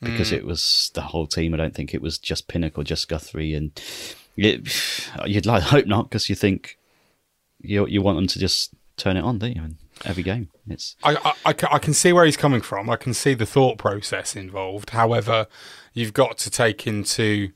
because it was the whole team. I don't think it was just Pinnock or just Guthrie. And it, you'd like hope not, because you think you, you want them to just turn it on, don't you? And every game. It's I, I, I can see where he's coming from. I can see the thought process involved. However, you've got to take into,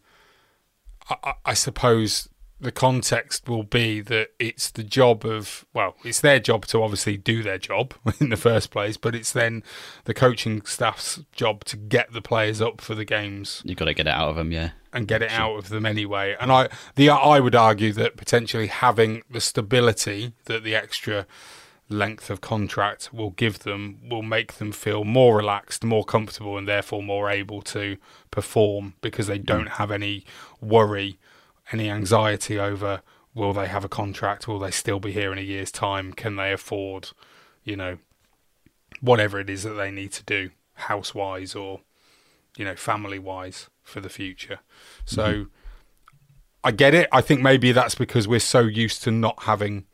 I- I suppose, the context will be that it's the job of, well, it's their job to obviously do their job in the first place, but it's then the coaching staff's job to get the players up for the games you've got to get it out of them, yeah. and get it out of them anyway. And I, the I would argue that potentially having the stability that the extra length of contract will give them will make them feel more relaxed, more comfortable, and therefore more able to perform because they hmm. don't have any worry, any anxiety over will they have a contract, will they still be here in a year's time, can they afford, you know, whatever it is that they need to do house wise or you know, family wise for the future. So mm-hmm. I get it. I think maybe that's because we're so used to not having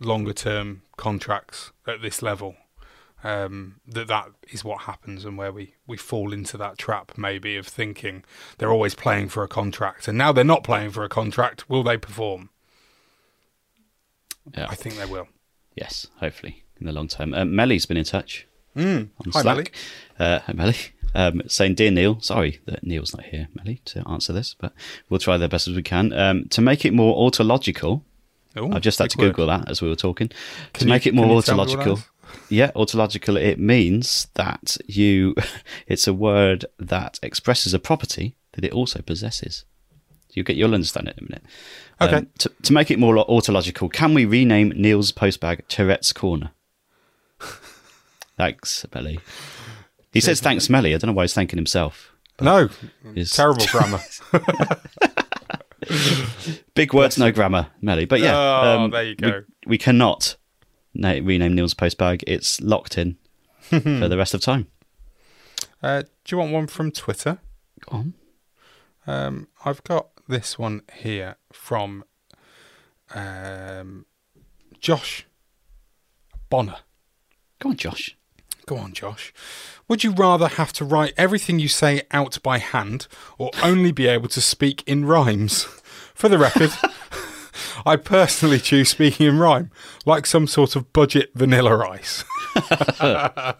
longer term contracts at this level. Um, that that is what happens and where we, we fall into that trap maybe of thinking they're always playing for a contract and now they're not playing for a contract will they perform Yeah. I think they will Yes, hopefully in the long term. Um, Melly's been in touch on Hi, Slack. Uh, hi, Melly. Um, saying, Dear Neil, sorry that Neil's not here, Melly, to answer this, but we'll try the best as we can. Um, to make it more autological, Ooh, I've just had to word. Google that as we were talking. Can to make it more can you tell me what that autological, Yeah, autological. It means that you. It's a word that expresses a property that it also possesses. You'll get. You'll understand it in a minute. Um, Okay. to, to make it more autological, can we rename Neil's postbag Tourette's Corner? thanks, Melly. He says thanks, Melly. I don't know why he's thanking himself. No, It's terrible grammar. Big words, no grammar, Melly. But yeah, um, Oh, there you we- go. We, cannot na- rename Neil's postbag. It's locked in for the rest of time. Uh, do you want one from Twitter? Go on. Um, I've got this one here from um, Josh Bonner. Go on, Josh. Go on, Josh. Would you rather have to write everything you say out by hand or only be able to speak in rhymes? For the record, I personally choose speaking in rhyme, like some sort of budget vanilla ice. I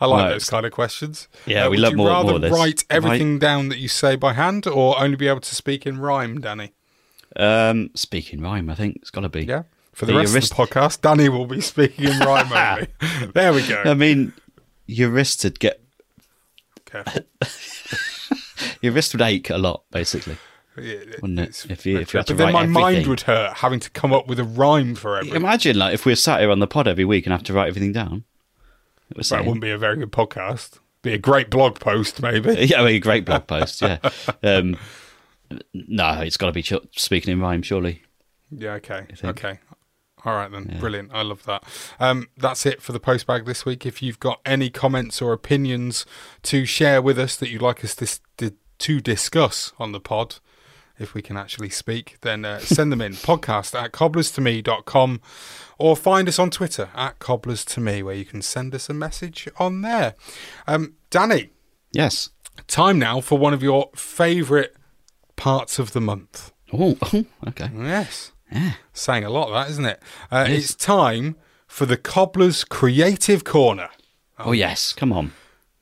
like Right. those kind of questions. Uh, Yeah, we would love you more- rather more of this. write everything down that you say by hand or only be able to speak in rhyme, Danny? Um, speaking rhyme, I think it's got to be. Yeah. For the, The rest of the podcast, Danny will be speaking in rhyme only. there we go. I mean, your wrist would get Careful. your wrist would ache a lot, basically. Yeah, Wouldn't it? If you- if you had to but then my mind would hurt having to come up with a rhyme for everything. Imagine like if we were sat here on the pod every week and have to write everything down. It was Well, it wouldn't be a very good podcast. Be a great blog post, maybe. yeah, a great blog post. Yeah. Um, no, it's got to be ch- speaking in rhyme, surely. Yeah, okay. Okay. All right, then. Brilliant. I love that. Um, that's it for the postbag this week. If you've got any comments or opinions to share with us that you'd like us to, to discuss on the pod, if we can actually speak, then uh, send them in. Podcast at cobblerstome.com or find us on Twitter at cobblerstome where you can send us a message on there. Um, Danny, Yes. time now for one of your favourite parts of the month. Oh, okay. Yes. Saying a lot, of that, isn't it? Uh, It's time for the Cobbler's Creative Corner, Oh, yes. Come on.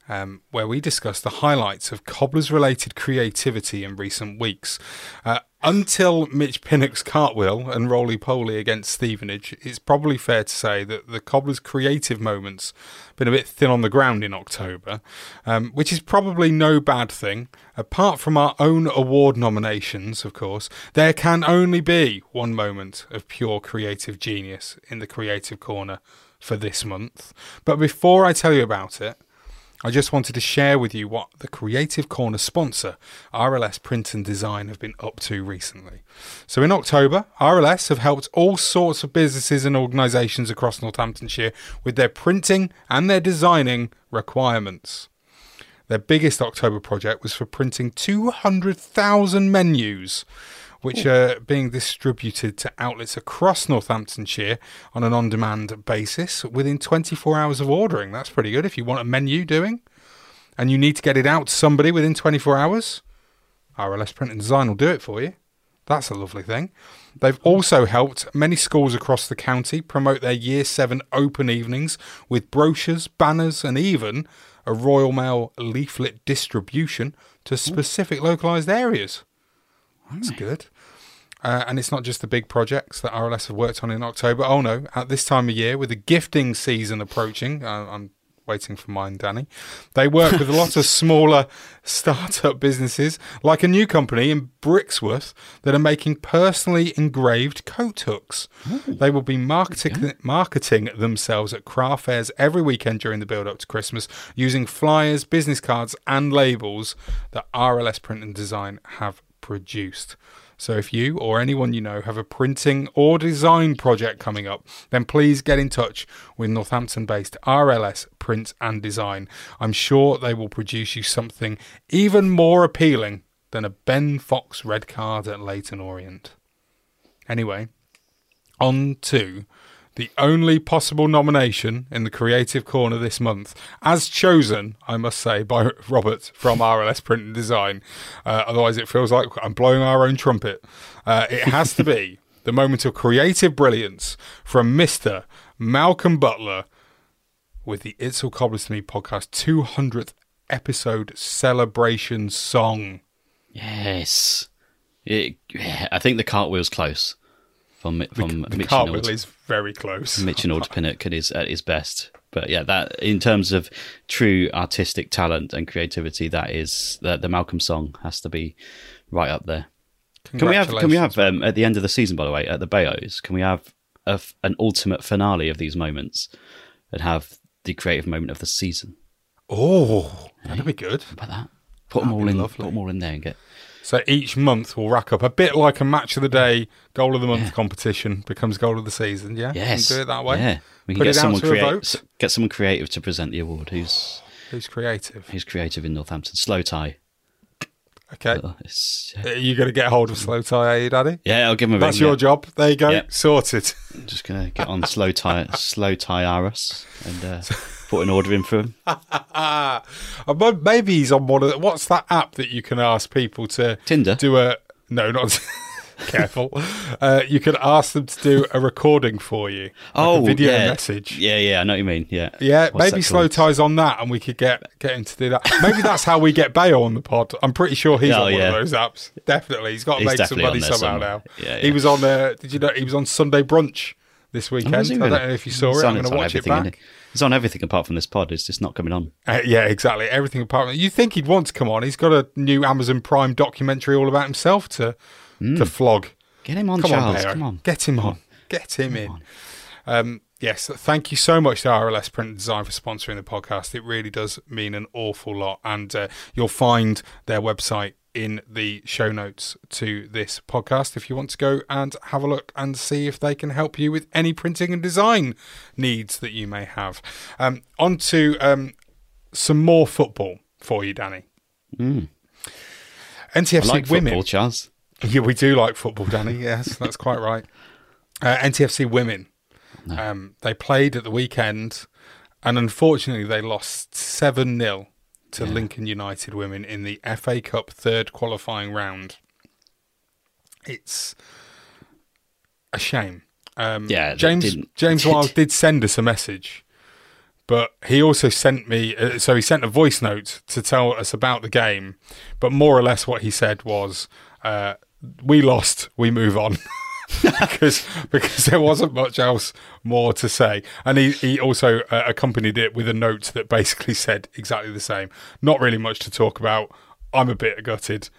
Um, where we discuss the highlights of Cobbler's related creativity in recent weeks. Uh, until Mitch Pinnock's cartwheel and roly poly against Stevenage, it's probably fair to say that the Cobbler's creative moments been a bit thin on the ground in October, um, which is probably no bad thing. Apart from our own award nominations, of course, there can only be one moment of pure creative genius in the Creative Corner for this month. But before I tell you about it, I just wanted to share with you what the Creative Corner sponsor, RLS Print and Design, have been up to recently. So, in October, RLS have helped all sorts of businesses and organisations across Northamptonshire with their printing and their designing requirements. Their biggest October project was for printing 200,000 menus, which are being distributed to outlets across Northamptonshire on an on demand basis within 24 hours of ordering. That's pretty good if you want a menu doing and you need to get it out to somebody within 24 hours. RLS Print and Design will do it for you. That's a lovely thing. They've also helped many schools across the county promote their Year 7 open evenings with brochures, banners, and even a Royal Mail leaflet distribution to specific localised areas. That's good. Uh, and it's not just the big projects that RLS have worked on in October. Oh no, at this time of year, with the gifting season approaching, uh, I'm waiting for mine, Danny. They work with a lot of smaller startup businesses, like a new company in Brixworth that are making personally engraved coat hooks. They will be marketing marketing themselves at craft fairs every weekend during the build up to Christmas using flyers, business cards, and labels that RLS Print and Design have produced. So if you or anyone you know have a printing or design project coming up, then please get in touch with Northampton based RLS Print and Design. I'm sure they will produce you something even more appealing than a Ben Fox red card at Leyton Orient. Anyway, on to the only possible nomination in the Creative Corner this month, as chosen, I must say, by Robert from RLS Print and Design. Uh, otherwise, it feels like I'm blowing our own trumpet. Uh, it has to be the moment of creative brilliance from Mr. Malcolm Butler with the It's All Cobblers to Me podcast 200th episode celebration song. Yes. It, I think the cartwheel's close from, from The Mitch cartwheel Nord. is very close. Mitch Nord Pinnock at his, at his best. But yeah, that in terms of true artistic talent and creativity, that is the, the Malcolm song has to be right up there. Can we have? Can we have um, at the end of the season? By the way, at the Bayos, can we have a, an ultimate finale of these moments and have the creative moment of the season? Oh, that'd be good. How about that? Put them That'd all in. lovely. Put them all in there and get. So each month we'll rack up a bit like a match of the day, goal of the month competition becomes goal of the season. Yeah, Yes, do it that way. Yeah, we can Put get someone creative. Get someone creative to present the award. Who's Who's creative? who's creative in Northampton? Slowthai. Okay, Oh, it's- Are you going to get hold of Slowthai, are you, Daddy? yeah, I'll give him a bit. That's ring, your yeah. job. There you go. Sorted. I'm just gonna get on Slowthai, Slowthai Aris and uh, put an order in for him. Maybe he's on one of the, what's that app that you can ask people to Tinder? do a no, not careful. Uh, you can ask them to do a recording for you, oh, a video yeah. message. Yeah, yeah, I know what you mean. Yeah, Yeah, What's maybe slow called? ties on that, and we could get get him to do that. Maybe that's how we get Bayo on the pod. I'm pretty sure he's Oh, on one of those apps. Definitely, he's got to He's make some money somehow somewhere. now. Yeah, He was on. Uh, did you know he was on Sunday brunch this weekend? He I don't know if you saw it. on- I'm going to on watch it back. It's on everything apart from this pod. It's just not coming on. Uh, yeah, exactly. Everything apart from you think he'd want to come on. He's got a new Amazon Prime documentary all about himself to to flog. Get him on, Come Charles. on, come on. Get him on. Get him in. Um, yes, thank you so much to RLS Print Design for sponsoring the podcast. It really does mean an awful lot. And uh, you'll find their website in the show notes to this podcast if you want to go and have a look and see if they can help you with any printing and design needs that you may have. Um, on to um, some more football for you, Danny. NTFC I like women. football, Charles. Yeah, we do like football, Danny. Yes, that's quite right. Uh, NTFC women. Um, they played at the weekend, and unfortunately, they lost seven 0 to Lincoln United women in the FA Cup third qualifying round. It's a shame. Um, Yeah, James James Wild did send us a message, but he also sent me. Uh, so he sent a voice note to tell us about the game. But more or less, what he said was, uh, "We lost. We move on." because because there wasn't much else more to say, and he he also uh, accompanied it with a note that basically said exactly the same. Not really much to talk about. I'm a bit gutted.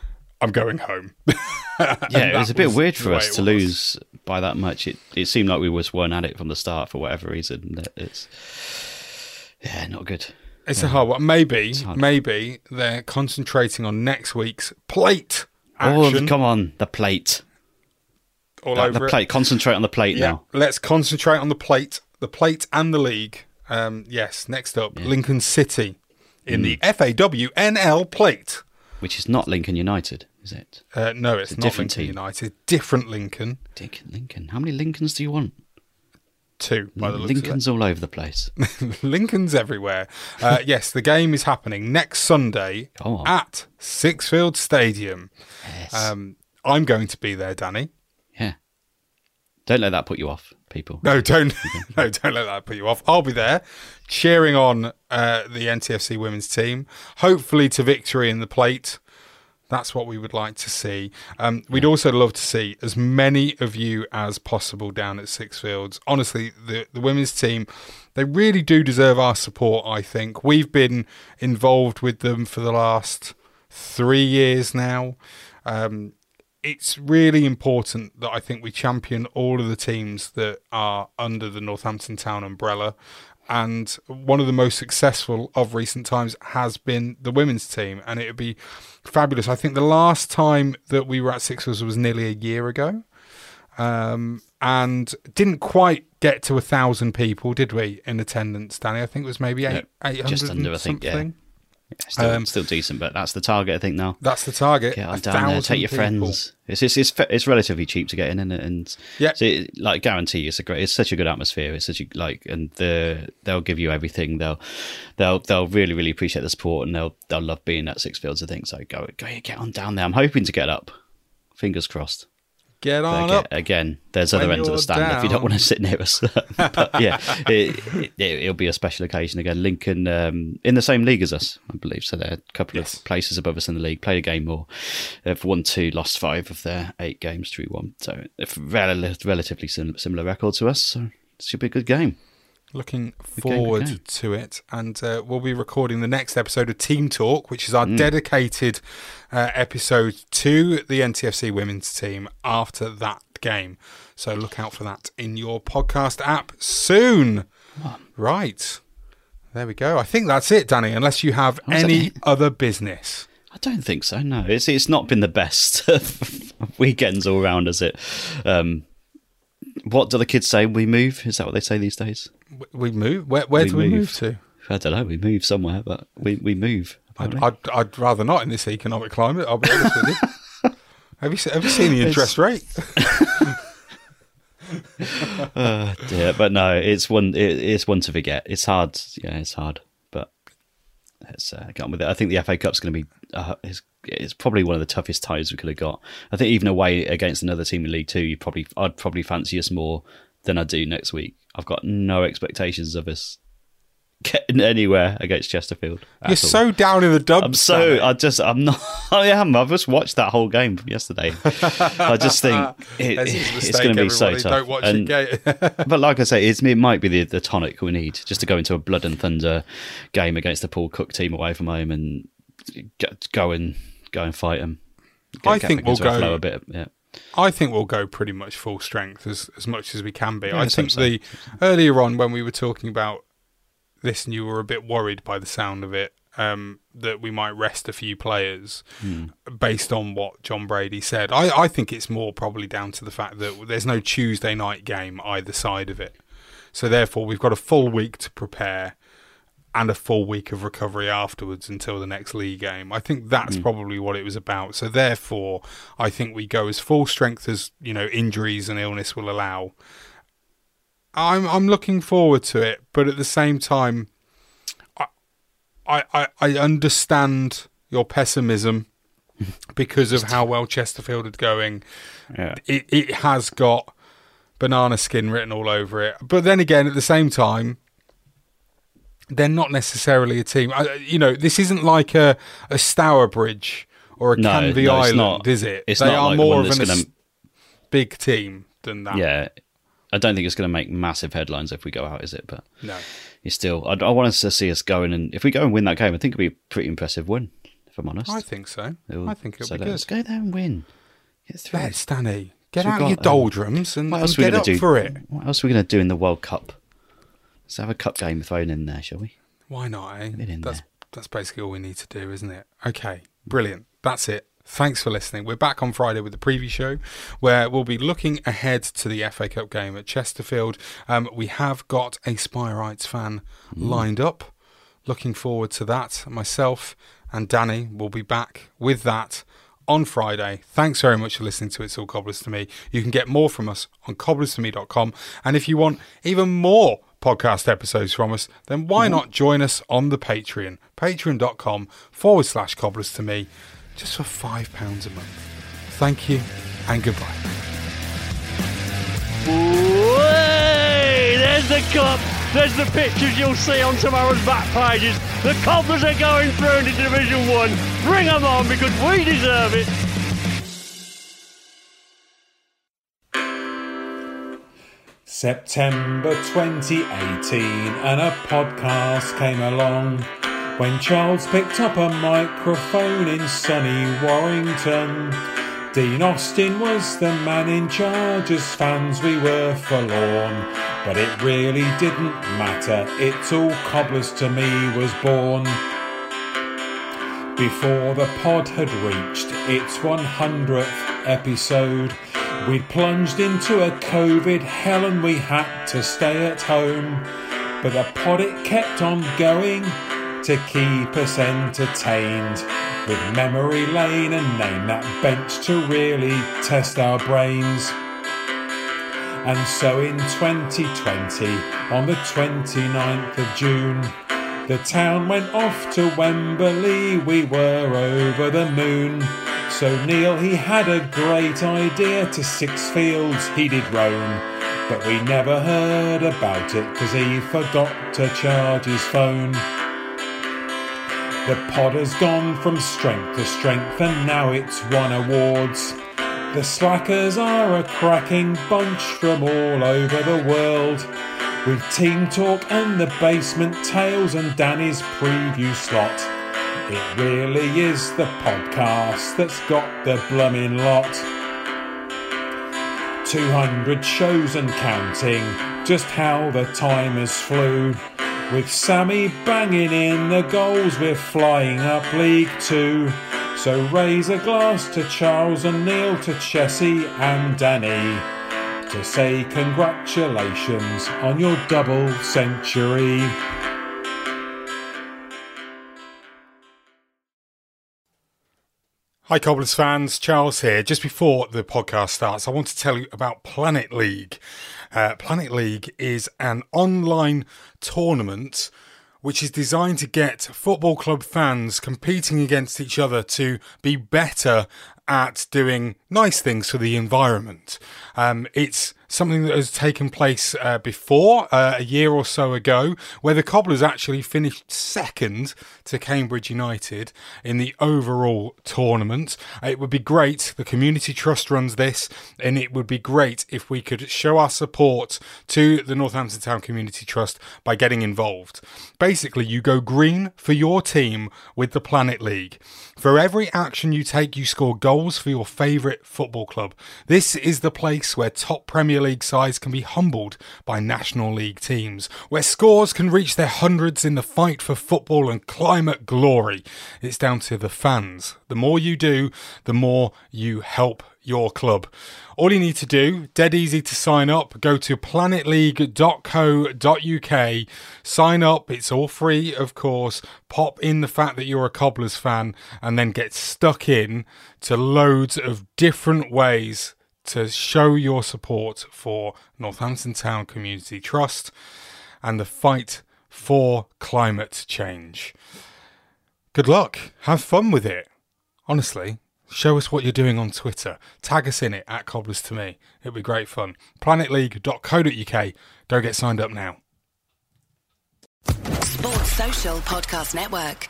I'm going home. Yeah, it was a bit was weird for us to was. lose by that much. It it seemed like we was one at it from the start for whatever reason. It's yeah, not good. It's a hard one. Maybe, maybe they're concentrating on next week's plate Oh, come on, the plate. All The, over the it. plate. Concentrate on the plate Yeah, now. let's concentrate on the plate, the plate and the league. Um, yes, next up, Lincoln City in the Mm. FAWNL plate. Which is not Lincoln United, is it? Uh, no, it's, a not different Lincoln team. United. Different Lincoln. Dick Lincoln. How many Lincolns do you want? Two, by the Lincolns all over the place. Lincoln's everywhere. Uh, yes, the game is happening next Sunday at Sixfield Stadium. Yes. Um, I'm going to be there, Danny. Yeah. Don't let that put you off, people. No, don't no, don't let that put you off. I'll be there, cheering on uh, the NTFC women's team. Hopefully to victory in the plate. That's what we would like to see. Um, we'd also love to see as many of you as possible down at Sixfields. Honestly, the the women's team, they really do deserve our support. I think we've been involved with them for the last three years now. Um, it's really important that I think we champion all of the teams that are under the Northampton Town umbrella. And one of the most successful of recent times has been the women's team, and it would be fabulous. I think the last time that we were at Sixers was nearly a year ago, um, and didn't quite get to a thousand people, did we, in attendance, Danny? I think it was maybe eight, No, eight hundred just under, I think, yeah. Still, Um, still decent, but that's the target, I think, now. That's the target. Get on down there, take your people. friends. It's it's it's, it's relatively cheap to get in, and and Yeah. so it, like guarantee it's a great, it's such a good atmosphere. It's such a like, and the they'll give you everything. They'll they'll they'll really really appreciate the support, and they'll they'll love being at Sixfields. I think so. Go go get on down there. I'm hoping to get up. Fingers crossed. Get on again, up. again, there's other ends of the stand if you don't want to sit near us. but yeah, it, it, it'll be a special occasion again. Lincoln um, in the same league as us, I believe. So they're a couple Yes. of places above us in the league. Played a game more. They've won two, lost five of their eight games, drew one. So a rel- relatively sim- similar record to us. So it should be a good game. Looking forward to it, and uh, we'll be recording the next episode of Team Talk, which is our Mm. dedicated uh, episode to the NTFC women's team after that game. So look out for that in your podcast app soon. Right, there we go. I think that's it, Danny. Unless you have any other business. I don't think so. No, it's it's not been the best weekends all round, has it? Um, what do the kids say? We move. Is that what they say these days? We move. Where, where We do we move move. to? I don't know. We move somewhere, but we we move. I'd. I'd, I'd rather not in this economic climate. I'll be honest with you. Have you have you seen the interest rate? Uh, dear, but no, it's one. It, it's one to forget. It's hard. Yeah, it's hard. But it's uh, get on with it. I think the FA Cup's going to be. Uh, it's, it's probably one of the toughest ties we could have got. I think even away against another team in League Two, you probably I'd probably fancy us more than I do next week. I've got no expectations of us getting anywhere against Chesterfield. You're all. so down in the dumps. I'm so I just I'm not I am I've just watched that whole game from yesterday. I just think it, That's his it's going to be so tough. Don't watch And- it. But like I say, it's, it might be the, the tonic we need just to go into a blood and thunder game against the Paul Cook team away from home and get, go and go and fight them. I think we'll go- a bit. Yeah, I think we'll go pretty much full strength as as much as we can be. Yeah, I think think the earlier on when we were talking about this, and you were a bit worried by the sound of it, um, that we might rest a few players Hmm. based on what Jon Brady said. I, I think it's more probably down to the fact that there's no Tuesday night game either side of it, so therefore we've got a full week to prepare. And a full week of recovery afterwards until the next league game. I think that's hmm. probably what it was about. So therefore, I think we go as full strength as you know injuries and illness will allow. I'm I'm looking forward to it, but at the same time, I I I, I understand your pessimism because of how well Chesterfield is going. yeah. It it has got banana skin written all over it, but then again, at the same time. They're not necessarily a team. I, you know, this isn't like a, a Stourbridge or a No, Canvey no, Island, not. is it? It's they not are like more of a gonna- big team than that. yeah. I don't think it's going to make massive headlines if we go out, is it? But No. it's still. I, I want us to see us going, and if we go and win that game, I think it'll be a pretty impressive win. If I'm honest, I think so. It'll- I think it'll so be good. Let's go there and win. Get through. Let's, Danny. Get So out got, your um, doldrums and, What and we get up do for it. What else are we going to do in the World Cup? Let's have a cup game thrown in there, shall we? Why not, eh? it in That's there. that's basically all we need to do, isn't it? Okay, brilliant. That's it. Thanks for listening. We're back on Friday with the preview show where we'll be looking ahead to the FA Cup game at Chesterfield. Um, we have got a Spireites fan lined up. Looking forward to that. Myself and Danny will be back with that on Friday. Thanks very much for listening to It's All Cobblers to Me. You can get more from us on cobblers2me.com. And if you want even more podcast episodes from us, then why mm-hmm. not join us on the Patreon? Patreon.com forward slash cobblers to me, just for £5 a month. Thank you and goodbye. Way! There's the cup. There's the pictures you'll see on tomorrow's back pages. The Cobblers are going through into Division 1. Bring them on because we deserve it. September 2018, and a podcast came along. When Charles picked up a microphone in sunny Warrington, Dean Austin was the man in charge. As fans, we were forlorn, but it really didn't matter. It's all cobblers to me was born. Before the pod had reached its 100th episode, we'd plunged into a COVID hell and we had to stay at home. But the pod it kept on going to keep us entertained. With memory lane and name that bench to really test our brains. And so in 2020, on the 29th of June, the town went off to Wembley, we were over the moon. So Neil, he had a great idea, to Sixfields he did roam. But we never heard about it, cause he forgot to charge his phone. The pod has gone from strength to strength and now it's won awards. The slackers are a cracking bunch from all over the world. With team talk and the basement tales and Danny's preview slot. It really is the podcast that's got the bloomin' lot. 200 shows and counting, just how the time has flew. With Sammy banging in the goals, we're flying up League Two. So raise a glass to Charles and Neil, to Chessie and Danny, to say congratulations on your double century. Hi, Cobblers fans. Charles here. Just before the podcast starts, I want to tell you about Planet League. Uh, Planet League is an online tournament which is designed to get football club fans competing against each other to be better at doing nice things for the environment. Um, it's something that has taken place uh, before, uh, a year or so ago, where the Cobblers actually finished second to Cambridge United in the overall tournament. It would be great, the Community Trust runs this, and it would be great if we could show our support to the Northampton Town Community Trust by getting involved. Basically, you go green for your team with the Planet League. For every action you take, you score goals for your favourite football club. This is the place where top Premier League sides can be humbled by National League teams, where scores can reach their hundreds in the fight for football and climate glory. It's down to the fans. The more you do, the more you help your club. All you need to do, dead easy to sign up, go to planetleague.co.uk, sign up, it's all free, of course. Pop in the fact that you're a Cobblers fan, and then get stuck in to loads of different ways to show your support for Northampton Town Community Trust and the fight for climate change. Good luck. Have fun with it. Honestly, show us what you're doing on Twitter. Tag us in it at Cobblers to Me. It'll be great fun. Planetleague.co.uk. Go get signed up now. Sports Social Podcast Network.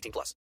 18 plus.